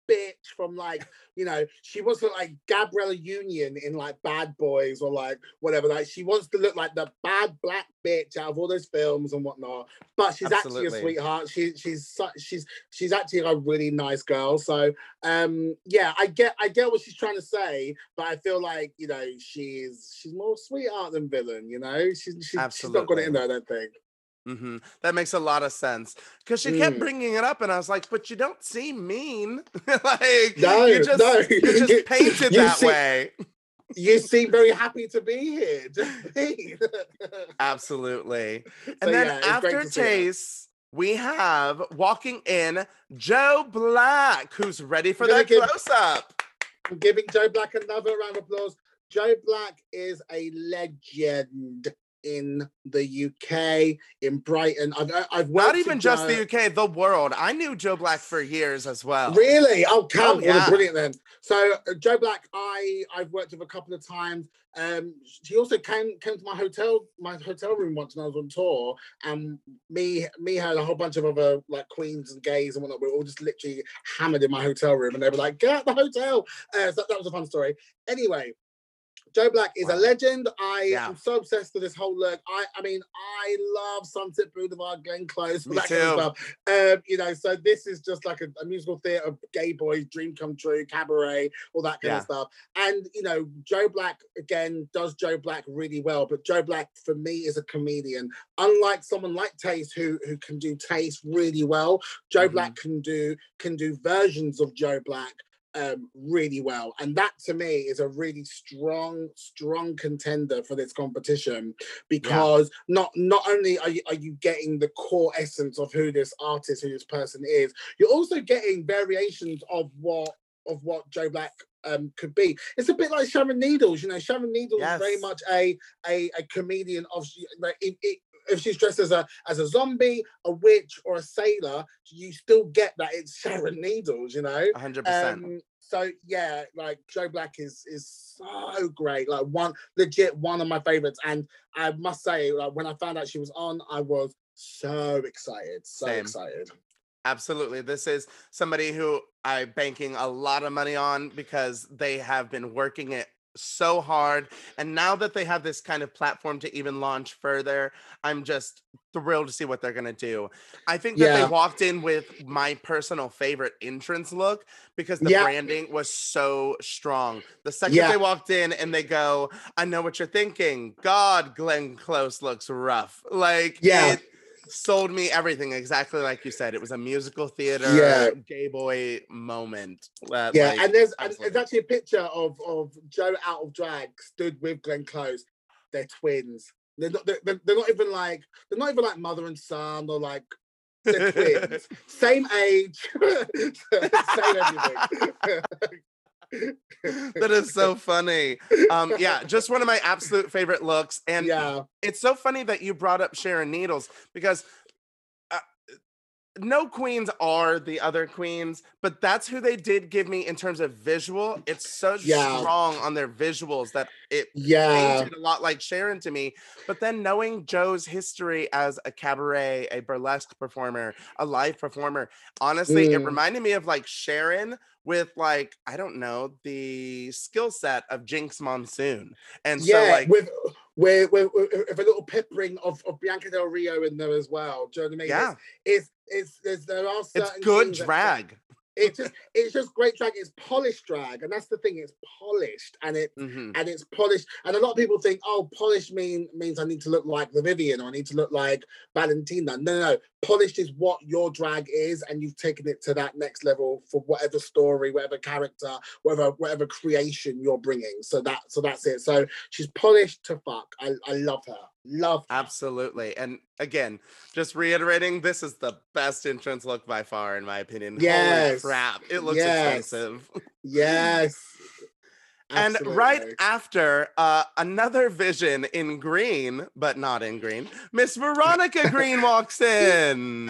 bitch from like you know she wants to like Gabrielle Union in like Bad Boys or like whatever. Like she wants to look like the bad black bitch out of all those films and whatnot. But she's actually a sweetheart. She she's she's she's actually a really nice girl. So um yeah, I get I get what she's trying to say, but I feel like you know she's she's more sweetheart than villain. You know she's she's, she's not got it in there. I don't think. Hmm That makes a lot of sense because she kept Mm. bringing it up, and I was like, "But you don't seem mean. like No, you just no. you just painted You that way." You seem very happy to be here. Do you know what I mean? Absolutely. So, And then yeah, after. Tayce, we have walking in Joe Black, who's ready for that give- close up. I'm giving Joe Black another round of applause. Joe Black is a legend in the UK, in Brighton. I've I've worked Not even just Joe- the UK, the world. I knew Joe Black for years as well. Really? Oh, Cam, yeah. what a brilliant then. So uh, Joe Black, I I've worked with a couple of times. Um, she also came came to my hotel my hotel room once when I was on tour, and me me had a whole bunch of other like queens and gays and whatnot. We were all just literally hammered in my hotel room, and they were like, "Get out the hotel!" Uh, so that was a fun story. Anyway. Joe Black is a legend. I Yeah. am so obsessed with this whole look. I, I mean, I love Sunset Boulevard, Glenn Close, all Me that kind of too. stuff. Um, you know, so this is just like a, a musical theatre, gay boys, dream come true, cabaret, all that kind Yeah. of stuff. And you know, Joe Black again does Joe Black really well, but Joe Black for me is a comedian. Unlike someone like Tayce, who who can do Tayce really well, Joe Mhm. Black can do can do versions of Joe Black um really well. And that to me is a really strong strong contender for this competition because not not only are you, are you getting the core essence of who this artist who this person is you're also getting variations of what of what joe black um could be. It's a bit like sharon needles you know sharon needles is very much a a, a comedian of like it, it, if she's dressed as a as a zombie, a witch, or a sailor, you still get that it's Sharon Needles, you know. 100%. Um, so yeah, like Joe Black is is so great. Like one legit one of my favorites. And I must say, like when I found out she was on, I was so excited. So Same. excited. Absolutely. This is somebody who I'm banking a lot of money on because they have been working it so hard. And now that they have this kind of platform to even launch further, I'm just thrilled to see what they're going to do. I think that Yeah. they walked in with my personal favorite entrance look because the Yeah. branding was so strong. The second Yeah. they walked in and they go, I know what you're thinking. God, Glenn Close looks rough. Like, Yeah. it sold me everything exactly like you said. It was a musical theater, Yeah. gay boy moment. uh, Yeah, like, and there's and there's actually a picture of of Joe out of drag stood with Glenn Close. They're twins. They're not. They're, they're not even like. They're not even like mother and son or like. They're twins. Same age. Same everything. that is so funny. Um, yeah, just one of my absolute favorite looks. And yeah. it's so funny that you brought up Sharon Needles because uh, no queens are the other queens, but that's who they did give me in terms of visual. It's so Yeah. strong on their visuals that it Yeah. painted a lot like Sharon to me. But then knowing Joe's history as a cabaret, a burlesque performer, a live performer, honestly, it Mm. reminded me of like Sharon with like, I don't know, the skill set of Jinkx Monsoon. And yeah, so like with, with, with, with a little peppering of, of Bianca Del Rio in there as well. Do you know what I mean? yeah, It's, it's, it's, there are certain it's good that- drag. It's just, it's just great drag. It's polished drag, and that's the thing. It's polished, and it, Mhm. and it's polished. And a lot of people think, oh, polished mean means I need to look like the Vivienne or I need to look like Valentina. No, no, no. Polished is what your drag is, and you've taken it to that next level for whatever story, whatever character, whatever whatever creation you're bringing. So that so that's it. So she's polished to fuck. I, I love her. Love her. Absolutely. And again, just reiterating, this is the best entrance look by far, in my opinion. Holy Yes. crap. It looks Yes. expensive. Yes. And right after uh, another vision in green, but not in green, Miss Veronica Green walks in.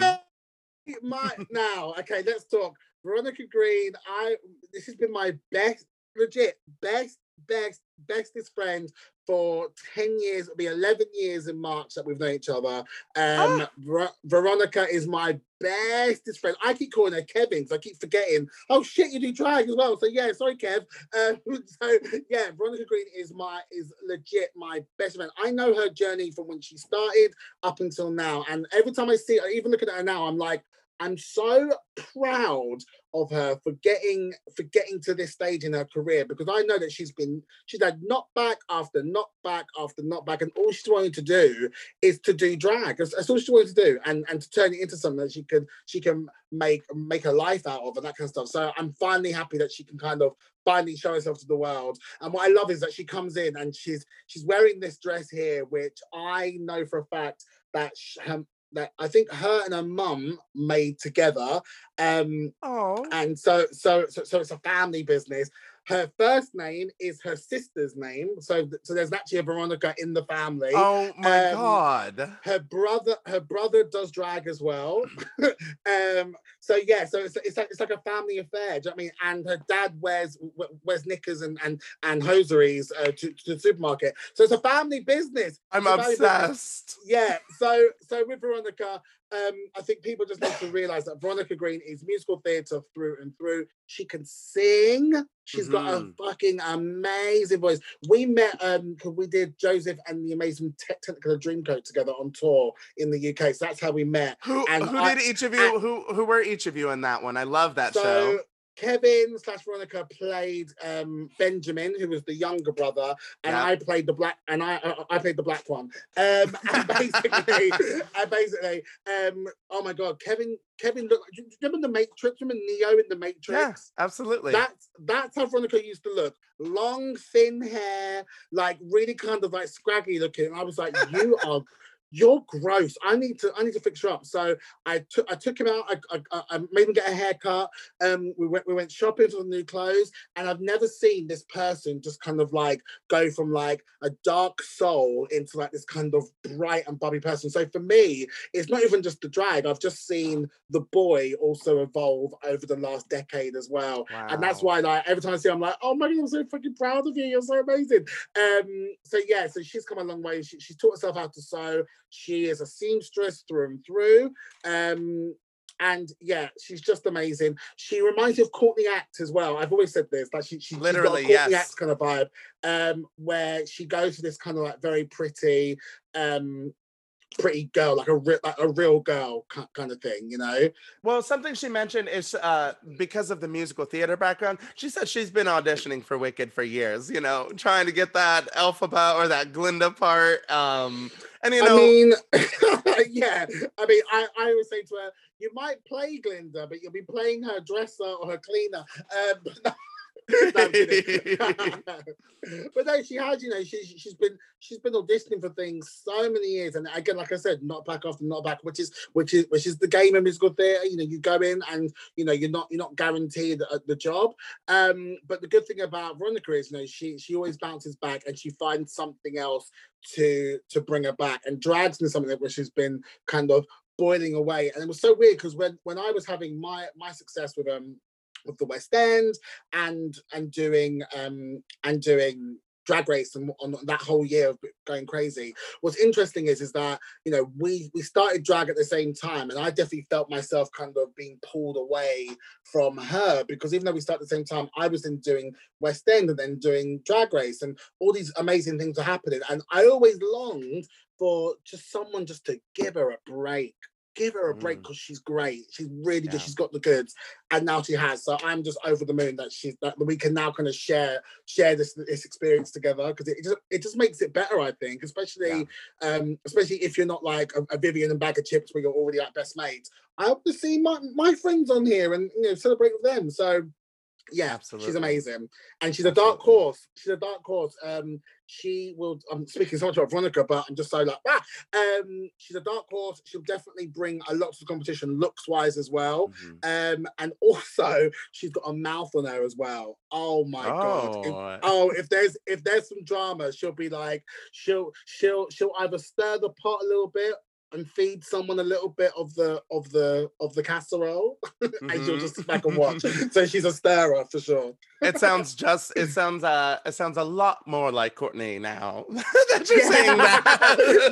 my now okay let's talk veronica green i this has been my best legit best best bestest friend for 10 years it'll be 11 years in march that we've known each other. Um Ah. Ver- veronica is my bestest friend. I keep calling her kevin because i keep forgetting oh shit you do drag as well. So yeah sorry kev. Um, so yeah veronica green is my is legit my best friend. I know her journey from when she started up until now and every time i see her even looking at her now i'm like I'm so proud of her for getting for getting to this stage in her career because I know that she's been she's had knockback after knockback after knockback, and all she's wanting to do is to do drag. That's, that's all she wanted to do, and and to turn it into something that she could she can make make a life out of and that kind of stuff. So I'm finally happy that she can kind of finally show herself to the world. And what I love is that she comes in and she's she's wearing this dress here, which I know for a fact that sh- her, that I think her and her mum made together. Um, Oh. and so, so, so, so it's a family business. Her first name is her sister's name, so so there's actually a Veronica in the family. Oh my Um, god. Her brother, her brother does drag as well. um, so yeah, so it's, it's like it's like a family affair. Do you know what I mean? And her dad wears wears knickers and and and hosieries uh, to, to the supermarket. So it's a family business I'm it's a very big- obsessed. yeah so so with veronica um i think people just need to realize that veronica green is musical theater through and through she can sing She's got a Mhm. fucking amazing voice. We met um we did Joseph and the Amazing Te- Technicolor Dreamcoat together on tour in the UK. So that's how we met. Who And who I- did each of you who who were each of you in that one? I love that so show. Kevin slash Veronica played um Benjamin, who was the younger brother, and Yeah. I played the black, and I I I played the black one. Um, and basically, I basically, um, oh my god, Kevin, Kevin looked. Do you remember the Matrix? Remember Neo in the Matrix? Yeah, absolutely. That's that's how Veronica used to look. Long, thin hair, like really kind of like scraggy looking. And I was like, you are you're gross. I need to I need to fix her up. So I took I took him out, I, I, I- I made him get a haircut. Um we went we went shopping for new clothes, and I've never seen this person just kind of like go from like a dark soul into like this kind of bright and bubbly person. So for me, it's not even just the drag. I've just seen the boy also evolve over the last decade as well. wow. And that's why like every time I see him, I'm like, oh my god, I'm so fucking proud of you. You're so amazing. Um, so yeah, so she's come a long way. She, she's taught herself how to sew. She is a seamstress through and through. Um, and yeah, she's just amazing. She reminds me of Courtney Act as well. I've always said this, like she, she literally she's got a Courtney yes. Act kind of vibe, um, where she goes for this kind of like very pretty, um, pretty girl, like a re- like a real girl kind of thing, you know. Well, something she mentioned is uh, because of the musical theater background. She said she's been auditioning for Wicked for years. You know, trying to get that Elphaba or that Glinda part. Um, and you know, I mean, yeah. I mean, I I always say to her, you might play Glinda, but you'll be playing her dresser or her cleaner. Um, but no, she has. You know, she she's been she's been auditioning for things so many years, and again, like I said, not back after not back, which is which is which is the game of musical theatre. You know, you go in and you know you're not you're not guaranteed the, the job. Um, but the good thing about Veronica is, you know, she she always bounces back and she finds something else to to bring her back, and drags me something that which has been kind of boiling away. And it was so weird because when when I was having my my success with um with the West End and and doing um and doing drag race and on that whole year of going crazy. What's interesting is is that you know we we started drag at the same time and i definitely felt myself kind of being pulled away from her because even though we started at the same time i was then doing west end and then doing drag race and all these amazing things are happening. And i always longed for just someone just to give her a break give her a break because mm. she's great. She's really yeah. good. She's got the goods, and now she has. So I'm just over the moon that she's that we can now kind of share share this this experience together because it, it, just it just makes it better. I think, especially yeah. um especially if you're not like a, a, Vivienne and Baga Chipz where you're already like best mates. I hope to see my my friends on here and you know celebrate with them. So yeah, Absolutely. she's amazing, and she's a dark horse. She's a dark horse. Um, she will. I'm speaking so much about Veronica, but I'm just so like ah. Um, she's a dark horse. She'll definitely bring a lot to the competition, looks wise as well. Mm-hmm. Um, and also she's got a mouth on her as well. Oh my oh. god! If, oh, if there's if there's some drama, she'll be like she'll she'll she'll either stir the pot a little bit and feed someone a little bit of the of the of the casserole mm-hmm. and she'll just sit back and watch so she's a stirrer for sure it sounds just it sounds uh it sounds a lot more like courtney now that you're yeah. saying that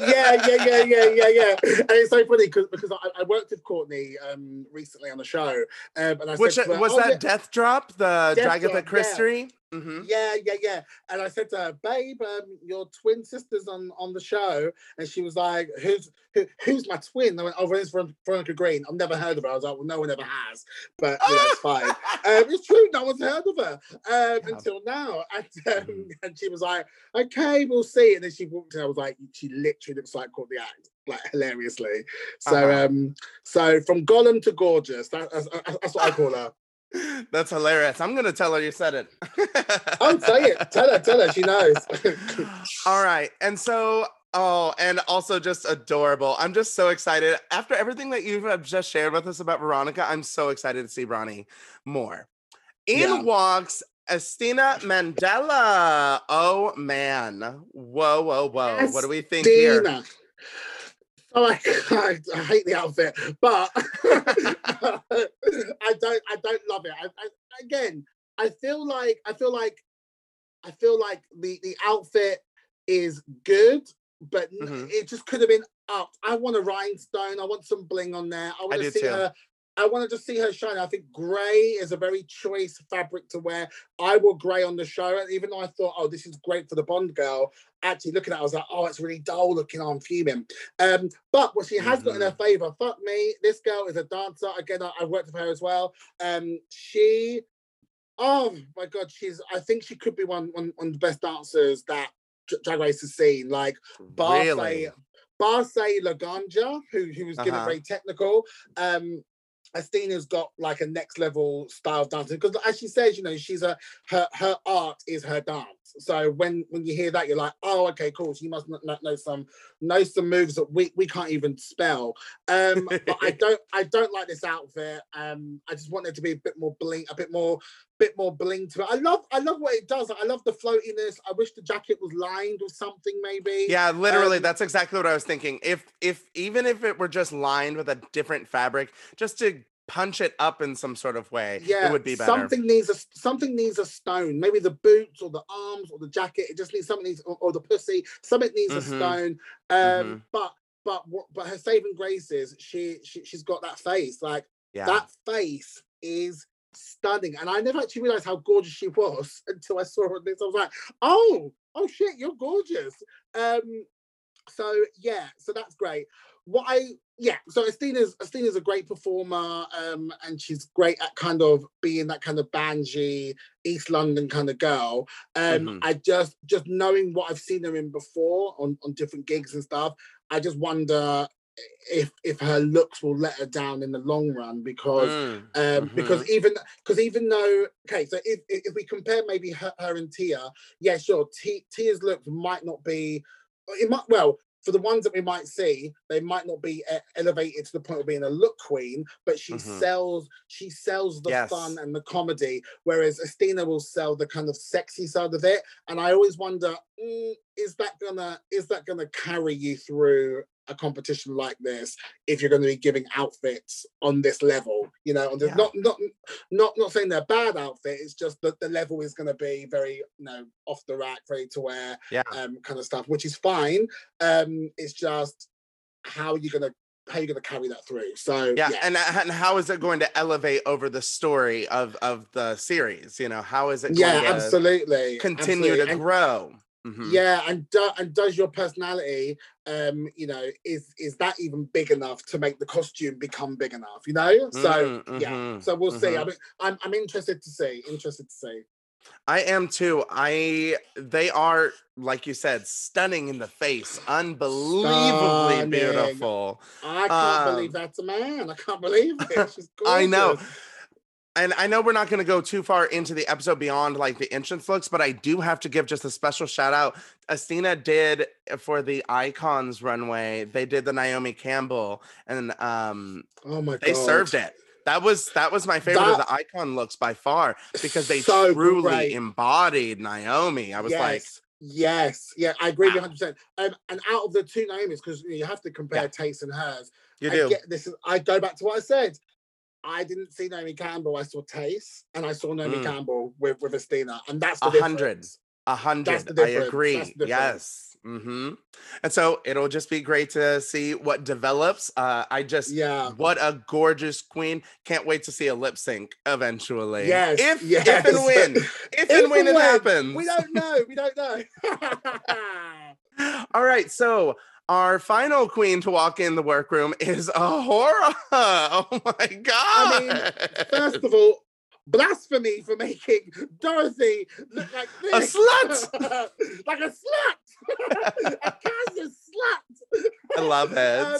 yeah yeah yeah yeah yeah yeah and it's so funny because because I, I, worked with courtney um recently on the show um, and i Which, said her, was oh, that yeah. death drop the Death dragon Drop, Christie Mm-hmm. Yeah, yeah, yeah. And I said to her, "Babe, um, your twin sister's on on the show," and she was like, "Who's who, who's my twin?" I went, "Oh, it's Veronica Green. I've never heard of her." I was like, "Well, no one ever has, but you know, it's fine." Um, it's true, no one's heard of her um, yeah. until now. And um, mm-hmm. and she was like, "Okay, we'll see." And then she walked in. I was like, "She literally looks like Courtney Act." like hilariously. So uh-huh. um so from Gollum to gorgeous, that, that's, that's what I call her. That's hilarious. I'm gonna tell her you said it. oh, say it. Tell her. Tell her. She knows. All right. And so, oh, and also just adorable. I'm just so excited. After everything that you have uh, just shared with us about Veronica, I'm so excited to see Ronnie more. In yeah. walks Asttina Mandella. Oh man. Whoa, whoa, whoa. Asttina. What do we think here? I, I, I, hate the outfit, but I don't. I don't love it. I, I, again, I feel like I feel like I feel like the the outfit is good, but mm-hmm. it just could have been up. I want a rhinestone. I want some bling on there. I want to see too. her. I want to just see her shine. I think grey is a very choice fabric to wear. I wore grey on the show, and even though I thought, oh, this is great for the Bond girl, actually looking at it, I was like, oh, it's really dull looking. I'm fuming. Um, but what she has mm-hmm. got in her mm-hmm. favor, fuck me, this girl is a dancer. Again, I, have worked with her as well. Um, she, oh my god, she's. I think she could be one one, one of the best dancers that Drag Race has seen. Like, really? Barclay Laganja, who who was uh-huh. getting very technical. Um, Asttina's got like a next level style of dancing because as she says, you know, she's a her her art is her dance. So when when you hear that, you're like, oh, okay, cool. So you must know, know some know some moves that we we can't even spell. Um, but I don't I don't like this outfit. Um, I just want it to be a bit more bling, a bit more bit more bling to it. I love I love what it does. I love the floatiness. I wish the jacket was lined with something maybe. Yeah, literally, um, that's exactly what I was thinking. If if even if it were just lined with a different fabric, just to punch it up in some sort of way, yeah, it would be better. Something needs a something needs a stone. Maybe the boots or the arms or the jacket. It just needs something needs or, or the pussy. Something needs mm-hmm. a stone. Um, mm-hmm. but but what but her saving grace is she, she she's got that face. Like Yeah. That face is stunning. And I never actually realized how gorgeous she was until I saw her on this. I was like, oh, oh shit, you're gorgeous. Um, so yeah, so that's great. What I yeah, so Asttina's Asttina's a great performer, um, and she's great at kind of being that kind of banji East London kind of girl. Um, Mhm. I just just knowing what I've seen her in before on on different gigs and stuff, I just wonder if if her looks will let her down in the long run because Mm, um, because even because even though okay, so if if if we compare maybe her, her and Tia, yeah, sure, T, Tia's looks might not be it might well for the ones that we might see, they might not be elevated to the point of being a look queen, but she Mhm. sells she sells the Yes. fun and the comedy, whereas Asttina will sell the kind of sexy side of it. And I always wonder, mm, is that gonna is that gonna carry you through a competition like this if you're going to be giving outfits on this level you know on this, Yeah. not not not not saying they're bad outfit it's just that the level is going to be very you know off the rack ready to wear Yeah. um kind of stuff which is fine um it's just how are you're gonna how are you're gonna carry that through so yeah, yeah, and and how is it going to elevate over the story of of the series? You know, how is it going yeah to absolutely continue absolutely. to And- grow? Mhm. Yeah, and do, and does your personality, um, you know, is is that even big enough to make the costume become big enough? You know, so Mm, yeah, so we'll see. I mhm. mean, I'm I'm interested to see, interested to see. I am too. I they are like you said, stunning in the face, unbelievably Stunning. beautiful. I can't believe Um, that's a man. I can't believe it. She's I know. And I know we're not going to go too far into the episode beyond like the entrance looks, but I do have to give just a special shout out. Asttina did uh, for the Icons runway. They did the Naomi Campbell, and um, Oh my god, they served it. That was that was my favorite of the icon looks by far because they So truly great. embodied Naomi. I was like, yes. Yes, yeah, I agree with 100%. Um, and out of the two Naomi's, because you have to compare Yeah. Tayce and hers, you I do. get this. Is, I go back to what I said. I didn't see Naomi Campbell. I saw Tayce, and I saw Naomi Mm. Campbell with with Asttina, and that's the A hundred. A hundred. I agree. Yes. hmm And so it'll just be great to see what develops. Uh, I just Yeah. what a gorgeous queen. Can't wait to see a lip sync eventually. Yes. If yes. if and when. If, and when it happens. We don't know. We don't know. All right, so our final queen to walk in the workroom is A'Whora. Oh my god! mean, First of all, blasphemy for making Dorothy look like this. A slut! like a slut. a Kansas slut. I love it. Um,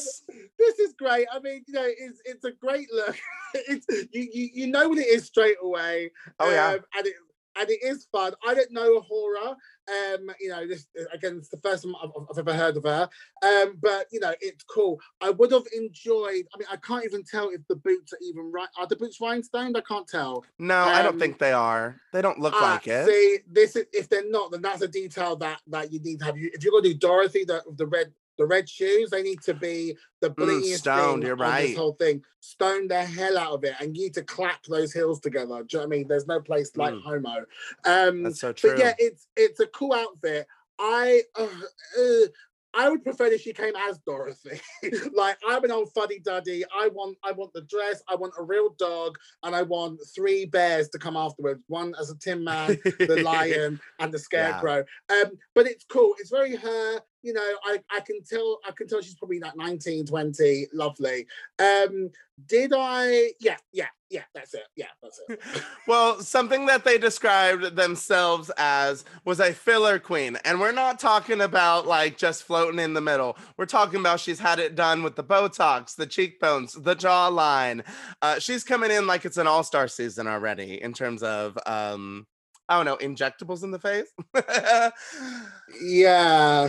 this is great. I mean, you know, it's it's a great look. it's you, you you know what it is straight away. oh yeah. um, and it and it is fun. I don't know A'Whora. Um, you know, this again, it's the first time I've, I've ever heard of her. Um, but you know, it's cool. I would have enjoyed. I mean, I can't even tell if the boots are even right. Are the boots rhinestoned? I can't tell. No, I don't um, think they are. They don't look Ah, like it. See, this is if they're not, then that's a detail that that you need to have. You if you're gonna do Dorothy, the the red the red shoes, they need to be the blingiest Mm, stoned, thing right. this whole thing. Stone the hell out of it, and you need to clap those heels together. Do you know what I mean? There's no place like Mm. Homo. Um, That's so true. but yeah, it's it's a cool outfit. I uh, uh, I would prefer if she came as Dorothy. like I'm an old fuddy duddy. I want I want the dress. I want a real dog, and I want three bears to come afterwards. One as a Tin Man, the lion, and the scarecrow. Um, but it's cool. It's very her. You know, I, I can tell I can tell she's probably like 19, 20, lovely. Um, did I yeah, yeah, yeah, that's it. Yeah, that's it. well, something that they described themselves as was a filler queen. And we're not talking about like just floating in the middle. We're talking about she's had it done with the Botox, the cheekbones, the jawline. Uh, she's coming in like it's an all star season already in terms of, um, I don't know, injectables in the face. Yeah.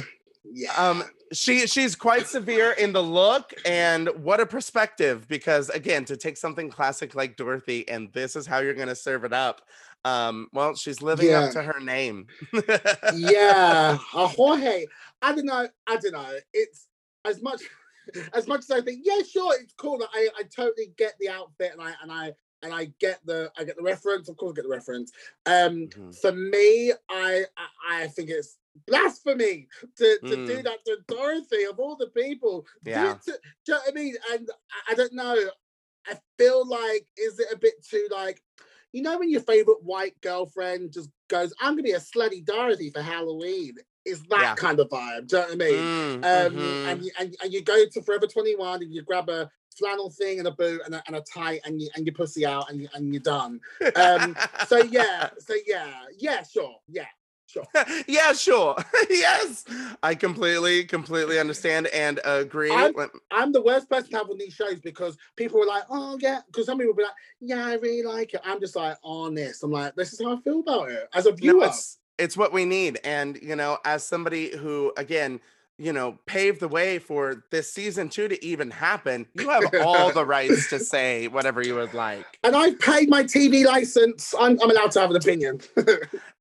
Yeah. um she she's quite severe in the look and what a perspective because again to take something classic like dorothy and this is how you're going to serve it up um well she's living Yeah. up to her name yeah, a Jorge. I don't know. I don't know. It's as much as much as I think. Yeah, sure, it's cool. I I totally get the outfit, and I and I and I get the I get the reference. Of course, I get the reference. Um, Mhm. for me, I I, I think it's blasphemy to, to do Mm. that to Dorothy of all the people. Do Yeah. it to- do you know what I mean? And I- I don't know. I feel like is it a bit too like you know when your favorite white girlfriend just goes, I'm gonna be a slutty Dorothy for Halloween. It's that Yeah. kind of vibe. Do you know what I mean? Mm, Um, mhm. and, you, and and you go to Forever 21 and you grab a flannel thing and a boot and a, and a tie and you and your pussy out and you, and you're done. Um, so yeah, so yeah, yeah, sure, yeah, sure. yeah, sure. yes. I completely, completely understand and agree. I'm- I'm the worst person to have on these shows because people are like, oh yeah, because some people will be like, yeah, I really like it. I'm just like, honest. I'm like, this is how I feel about it as a No, viewer. it's it's what we need. And you know, as somebody who again, you know, paved the way for this season two to even happen, you have all the rights to say whatever you would like. and I've paid my TV license. I'm, I'm allowed to have an opinion.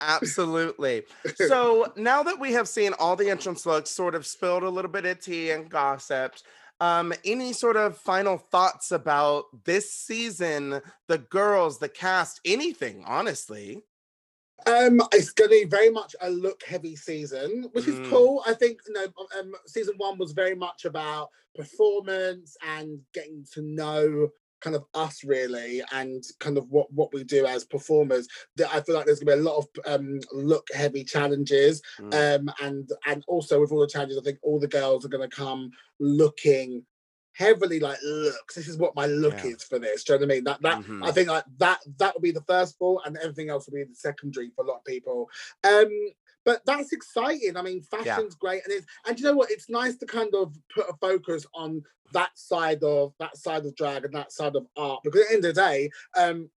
Absolutely. So now that we have seen all the entrance looks, sort of spilled a little bit of tea and gossiped, um, any sort of final thoughts about this season, the girls, the cast, anything, honestly? Um, it's going to be very much a look heavy season, which Mm. is cool. I think you know, um, season one was very much about performance and getting to know kind of us really and kind of what what we do as performers. That I feel like there's going to be a lot of um look heavy challenges, Mm. um, and and also with all the challenges, I think all the girls are going to come looking heavily like looks. This is what my look Yeah. is for this. Do you know what I mean? That that I Mhm. think like that that will be the first ball, and everything else will be the secondary for a lot of people. Um, but that's exciting. I mean, fashion's great, and it's and you know what? It's nice to kind of put a focus on that side of that side of drag and that side of art because at the end of the day, um,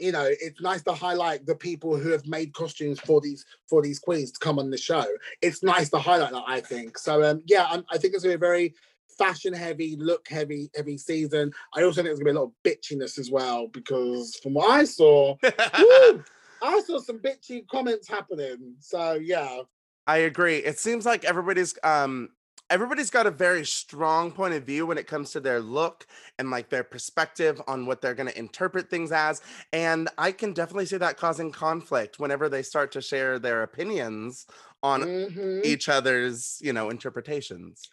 you know, it's nice to highlight the people who have made costumes for these for these queens to come on the show. It's nice to highlight that. I think so. Um, yeah, I'm, I think it's gonna be a very fashion heavy, look heavy, heavy season. I also think there's gonna be a lot of bitchiness as well because from what I saw, woo, I saw some bitchy comments happening. So yeah, I agree. It seems like everybody's um everybody's got a very strong point of view when it comes to their look and like their perspective on what they're going to interpret things as and I can definitely see that causing conflict whenever they start to share their opinions on Mhm. each other's, you know, interpretations.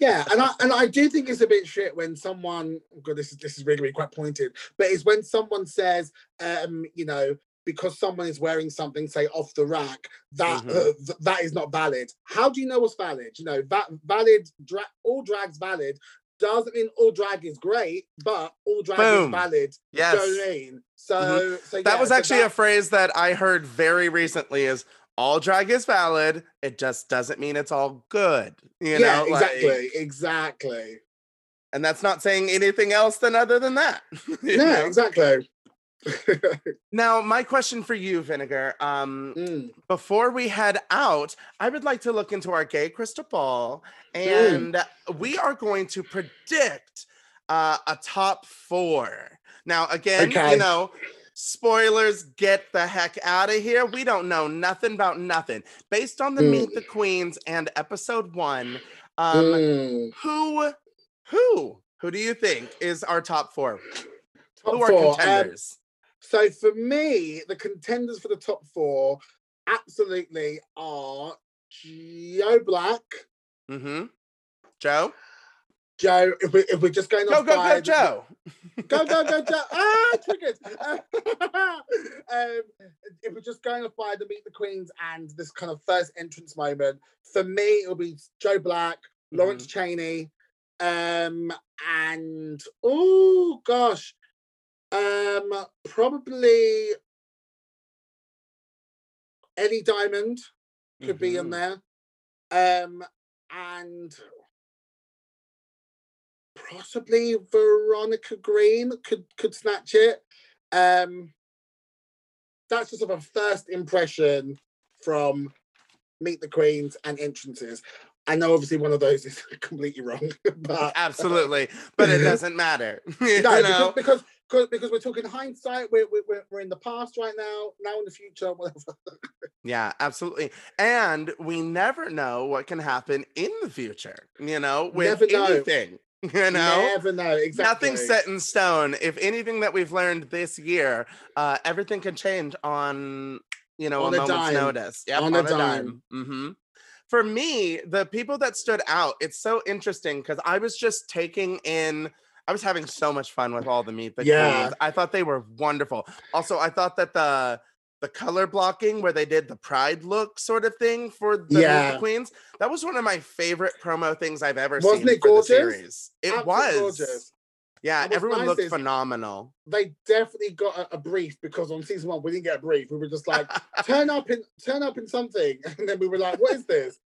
yeah, and I and I do think it's a bit shit when someone. God, this is this is really, really quite pointed, but it's when someone says, um, you know, because someone is wearing something, say off the rack, that Mhm. uh, th- that is not valid. How do you know what's valid? You know, that valid, dra- all drag's valid. Doesn't mean all drag is great, but all drag Boom. is valid. Yes. Do you know what I mean? So, so That yeah, was so actually a phrase that I heard very recently is all drag is valid. It just doesn't mean it's all good. You yeah, know, like- exactly, exactly. and that's not saying anything else than other than that. Yeah, know? exactly. Now, my question for you, Vinegar, um, Mm. before we head out, I would like to look into our gay crystal ball, Mm. and we are going to predict uh, a top four. Now, again, Okay. you know, spoilers, get the heck out of here. We don't know nothing about nothing. Based on the Mm. Meet the Queens and episode one, um, Mm. who, who, who do you think is our top four? Top who are four, um, contenders? So for me, the contenders for the top four absolutely are Joe Black, mm-hmm. Joe, Joe. If we if we're just going go off go by go, Joe. go go go Joe. Ah, triggered. um, if we're just going off by the Meet the Queens and this kind of first entrance moment, for me it'll be Joe Black, Lawrence Mm-hmm. Chaney, um, and oh gosh, um, probably Ellie Diamond could be in Mhm. there. Um, and possibly Veronica Green could could snatch it. Um, that's just of a first impression from Meet the Queens and entrances. I know obviously one of those is completely wrong, but Absolutely, but it doesn't matter. you no, know? because, because because we're talking hindsight. We're, we're we're in the past right now. Now in the future, whatever. Yeah, absolutely. And we never know what can happen in the future, you know, with Never know. anything. You know, Never know exactly. nothing's set in stone. If anything that we've learned this year, uh, everything can change on, you know, On a a moment's dime. notice. Yep, On a dime. hmm For me, the people that stood out, it's so interesting because I was just taking in I was having so much fun with all the meet the Yeah. I thought they were wonderful. Also, I thought that the the color blocking where they did the pride look sort of thing for the, Yeah. queens that was one of my favorite promo things I've ever Wasn't seen it for the gorgeous? series. It Absolutely was gorgeous. Yeah, everyone nice looked phenomenal. They definitely got a, a brief because on season one we didn't get a brief. We were just like, turn up in turn up in something, and then we were like, what is this?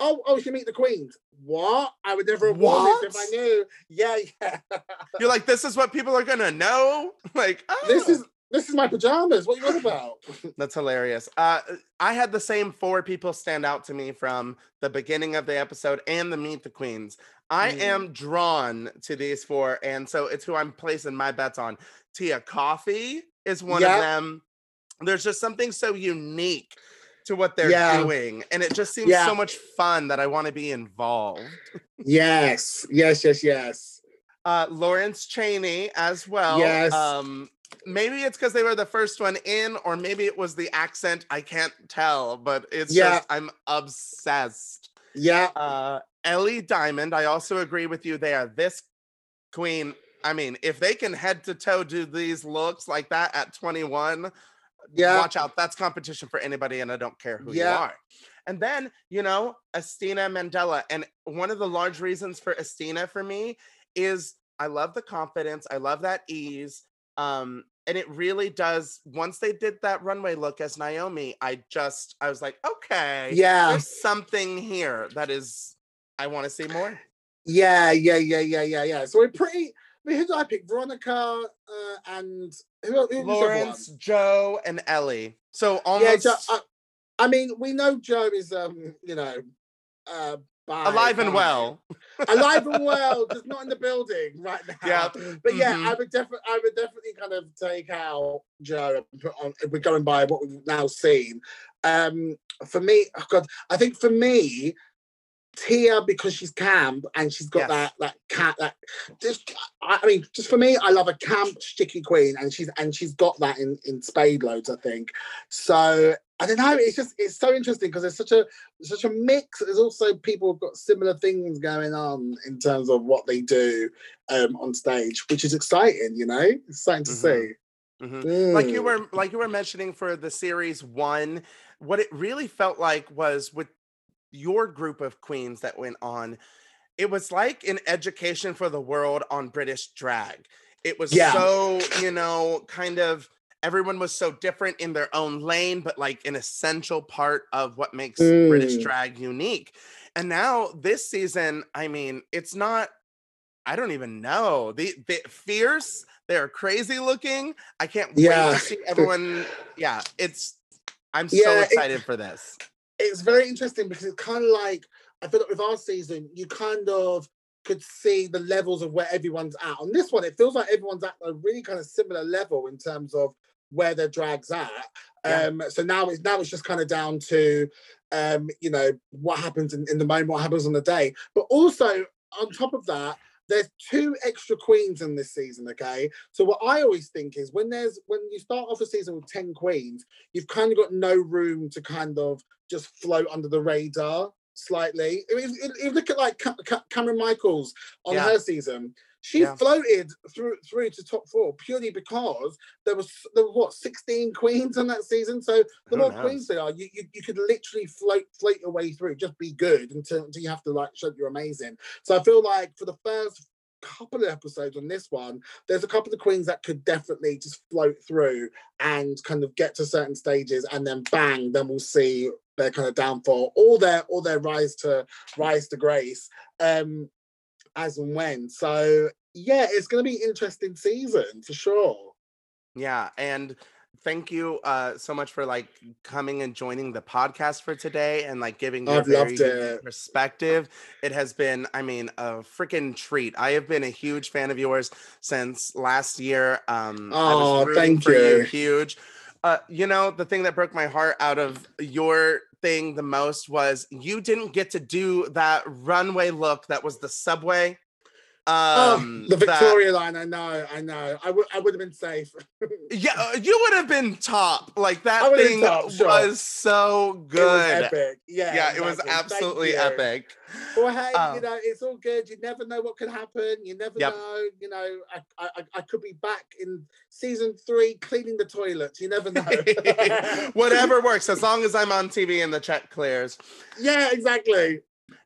Oh, oh, she meet the queens. What? I would never have worn this if I knew. Yeah, yeah. You're like, this is what people are gonna know. Like, oh. this is this is my pajamas. What are you on about? That's hilarious. Uh, I had the same four people stand out to me from the beginning of the episode and the Meet the Queens. I Mm. am drawn to these four, and so it's who I'm placing my bets on. Tia Kofi is one Yeah. of them. There's just something so unique to what they're Yeah. doing, and it just seems Yeah. so much fun that I want to be involved. yes, yes, yes, yes. Uh, Lawrence Chaney as well. Yes. Um, maybe it's because they were the first one in, or maybe it was the accent. I can't tell, but it's Yeah. just I'm obsessed. Yeah, Uh, Ellie Diamond. I also agree with you there. This queen. I mean, if they can head to toe do these looks like that at 21, yeah. watch out. That's competition for anybody, and I don't care who you Yeah. are. And then, you know, Asttina Mandella. And one of the large reasons for Asttina for me is I love the confidence, I love that ease. Um, and it really does. Once they did that runway look as Naomi, I just I was like, okay, Yeah, there's something here that is I want to see more. yeah, yeah, yeah, yeah, yeah, yeah. So we're pretty. I mean, who did I pick? Veronica uh, and who, who? Lawrence, Joe, and Ellie. So Yeah, almost Jo- I, I mean, we know Joe is, um, you know, uh, bi, alive and bi. well. alive and well, just not in the building right now. Yeah, But yeah, mhm. I would definitely, I would definitely kind of take out Joe and put on. If we're going by what we've now seen, um, for me, oh God, I think for me, Tia because she's camp and she's got Yes. that that cat that just I mean just for me I love a camp sticky queen and she's and she's got that in in spade loads I think so I don't know it's just it's so interesting because there's such a such a mix there's also people who've got similar things going on in terms of what they do um on stage which is exciting you know it's exciting to Mhm. see Mhm. like you Mm. were like you were mentioning for the series one what it really felt like was with your group of queens that went on it was like an education for the world on british drag it was Yeah. so you know kind of everyone was so different in their own lane but like an essential part of what makes british Mm. drag unique and now this season i mean it's not I don't even know. The, the fierce, they're crazy looking. I can't wait Yeah. to see everyone. Yeah, it's I'm so Yeah, it- excited for this. It's very interesting because it's kind of like I feel like with our season, you kind of could see the levels of where everyone's at. On this one, it feels like everyone's at a really kind of similar level in terms of where their drag's at. Yeah. Um, so now it's now it's just kind of down to um, you know, what happens in, in the moment, what happens on the day. But also on top of that, there's two extra queens in this season, okay? So what I always think is when there's when you start off a season with 10 queens, you've kind of got no room to kind of just float under the radar slightly. If, if, if you look at like Ca- Ca- Kameron Michaels on Yeah. her season, she Yeah. floated through through to top four purely because there was there was what 16 queens on that season. So the more knows? queens there are, you, you you could literally float float your way through, just be good until, until you have to like show that you're amazing. So I feel like for the first couple of episodes on this one, there's a couple of queens that could definitely just float through and kind of get to certain stages and then bang, then we'll see their kind of downfall or their or their rise to rise to grace um as and when. So yeah, it's gonna be an interesting season for sure. Yeah, and thank you uh so much for like coming and joining the podcast for today and like giving your very it. perspective. It has been, I mean, a freaking treat. I have been a huge fan of yours since last year. Um I was thank you you. huge. Uh, you know, the thing that broke my heart out of your thing the most was you didn't get to do that runway look that was the subway. Oh, Um, the that- Victoria line. I know. I know. I would. I would have been safe. yeah, uh, you would have been top. Like that thing top, sure. was so It was good. epic. Yeah. yeah, it was absolutely epic. Well, hey, Um, you know, it's all good. You never know what could happen. You never Yep. know. You know, I, I, I- I could be back in season three cleaning the toilets. You never know. Whatever works, as long as I'm on TV and the check clears. yeah, exactly.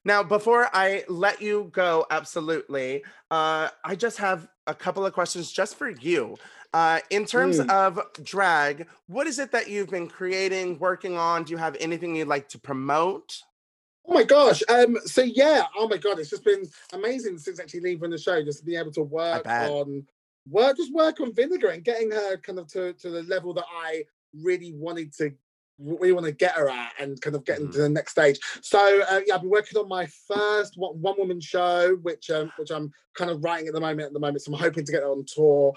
Now, before I let you go, absolutely, uh, I just have a couple of questions just for you. Uh, in terms Mm. of drag, what is it that you've been creating, working on? Do you have anything you'd like to promote? Oh my gosh. Um. So yeah. Oh my god. It's just been amazing since actually leaving the show. Just to be able to work on work, just work on Vinegar and getting her kind of to to the level that I really wanted to. We want to get her at and kind of getting Mhm. to the next stage. So uh, yeah, I've been working on my first one, one woman show, which um, which I'm kind of writing at the moment. At the moment, so I'm hoping to get it on tour.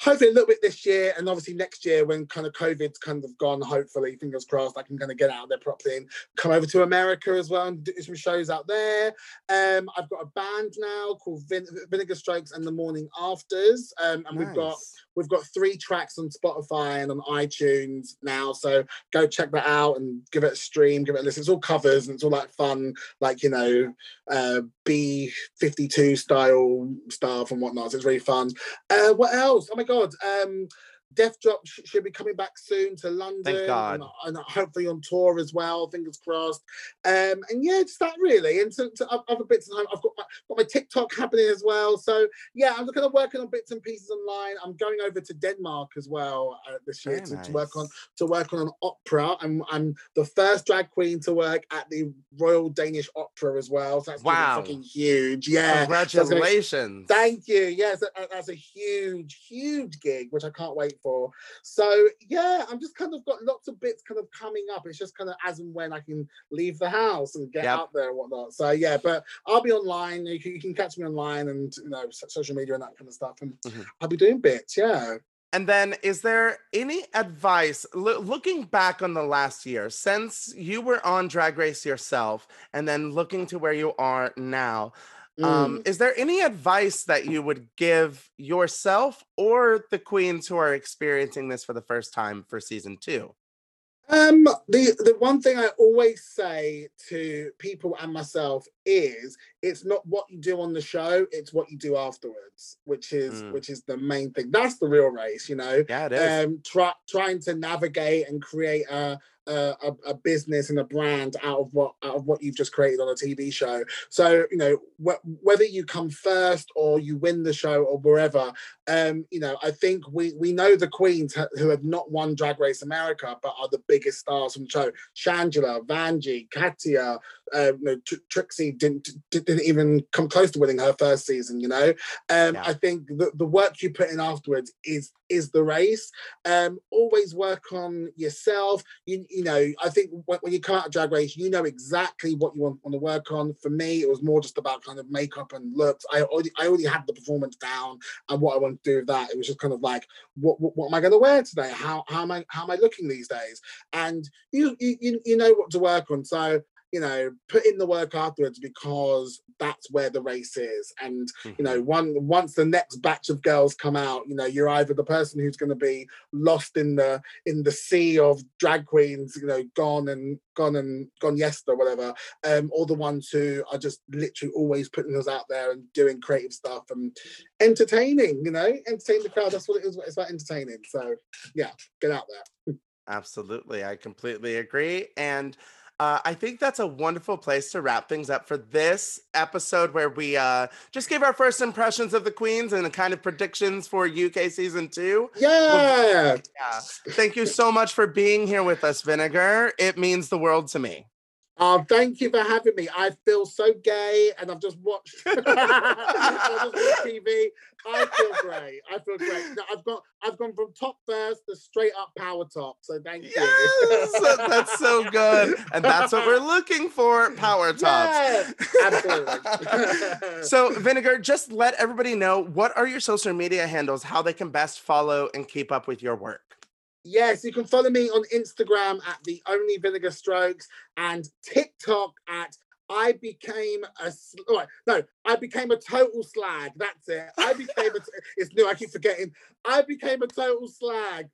Hopefully a little bit this year, and obviously next year when kind of COVID's kind of gone. Hopefully, fingers crossed, I can kind of get out there properly and come over to America as well and do some shows out there. Um, I've got a band now called Vin- Vinegar Strokes and the Morning Afters, um, and we've got Nice. We've got three tracks on Spotify and on iTunes now. So go check that out and give it a stream, give it a listen. It's all covers and it's all like fun, like you know, uh, B fifty two style stuff and whatnot. So it's really fun. Uh, what else? Oh my god. Um, Death Drop sh- should be coming back soon to London. God. And, and hopefully on tour as well. Fingers crossed. Um, and yeah, just that really. And to, to other bits of time, I've got my, got my TikTok happening as well. So yeah, I'm kind of working on bits and pieces online. I'm going over to Denmark as well uh, this year to, to work on to work on an opera. I'm I'm the first drag queen to work at the Royal Danish Opera as well. So that's Wow. fucking huge. Yeah. so gonna Congratulations. Thank you. Yes, that- that- that's a huge, huge gig, which I can't wait for. So yeah, I'm just kind of got lots of bits kind of coming up. It's just kind of as and when I can leave the house and get Yep. out there and whatnot. So yeah, but I'll be online. You can, you can catch me online and you know social media and that kind of stuff. And Mhm. I'll be doing bits. Yeah. And then, is there any advice loo- looking back on the last year since you were on Drag Race yourself and then looking to where you are now? Um, Mm. is there any advice that you would give yourself or the queens who are experiencing this for the first time for season two? Um, the the one thing I always say to people and myself is it's not what you do on the show, it's what you do afterwards, which is Mm. which is the main thing. That's the real race, you know. Yeah, it is. Um, try, trying to navigate and create a, a a business and a brand out of what out of what you've just created on a TV show. So you know wh- whether you come first or you win the show or wherever, um, you know I think we we know the queens ha- who have not won Drag Race America but are the biggest stars from the show. Shangela, Vanjie, Katya, uh, you know, Tr- Trixie didn't didn't even come close to winning her first season. You know, um, Yeah. I think the, the work you put in afterwards is is the race. Um, always work on yourself. You you know, I think when, when you come out of drag race, you know exactly what you want, want to work on. For me, it was more just about kind of makeup and looks. I already I already had the performance down and what I want to do with that. It was just kind of like, what what, what am I going to wear today? How how am I how am I looking these days? And you you you, you know what to work on. So you know, put in the work afterwards because that's where the race is. And you know, Mhm. one once the next batch of girls come out, you know, you're either the person who's going to be lost in the in the sea of drag queens, you know, gone and gone and gone yesterday, or whatever, um, or the ones who are just literally always putting us out there and doing creative stuff and entertaining, you know, entertain the crowd. That's what it is. It's about entertaining. So yeah, get out there. Absolutely. I completely agree. And uh, I think that's a wonderful place to wrap things up for this episode where we uh, just gave our first impressions of the Queens and the kind of predictions for UK season two. Yeah. Yeah. Thank you so much for being here with us, Vinegar. It means the world to me. Oh, thank you for having me. I feel so gay, and I've just watched, I've just watched TV. I feel great. I feel great. No, I've got, I've gone from top first to straight up power top. So thank you. Yes, that's so good. And that's what we're looking for power tops. Absolutely. so, Vinegar, just let everybody know what are your social media handles, how they can best follow and keep up with your work. Yes, you can follow me on Instagram at the Only Vinegar Strokes and TikTok at I became a sl- oh, no, I became a total slag. That's it. I became a. T- it's new. I keep forgetting. I became a total slag.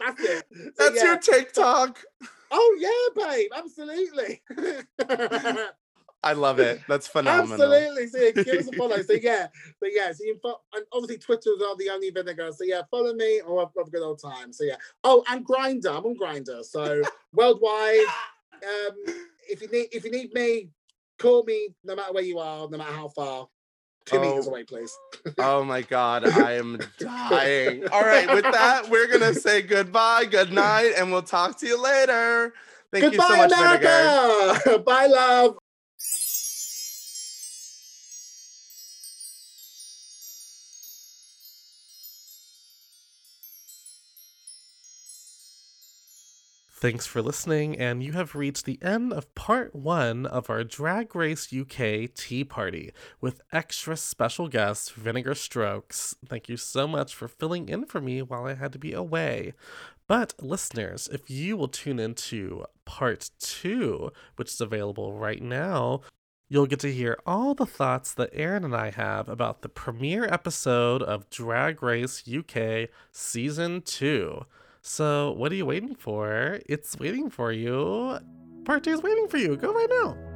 That's it. So, That's yeah. your TikTok. Oh yeah, babe. Absolutely. I love it. That's phenomenal. Absolutely. So yeah, give us a follow. So yeah, so yeah. So you fo- and obviously Twitters are the only vinegar. So yeah, follow me or have, have a good old time. So yeah. Oh, and Grindr. I'm on Grindr. So worldwide. Um, if you need if you need me, call me. No matter where you are, no matter how far. Two meters Oh. away, please. Oh my god, I am dying. All right, with that, we're gonna say goodbye, good night, and we'll talk to you later. Thank Goodbye, you so much, Vinegar. America. Bye, love. Thanks for listening, and you have reached the end of part one of our Drag Race UK Tea Party with extra special guest Vinegar Strokes. Thank you so much for filling in for me while I had to be away. But, listeners, if you will tune into part two, which is available right now, you'll get to hear all the thoughts that Aaron and I have about the premiere episode of Drag Race UK Season 2. So, what are you waiting for? It's waiting for you. Part 2 is waiting for you. Go right now.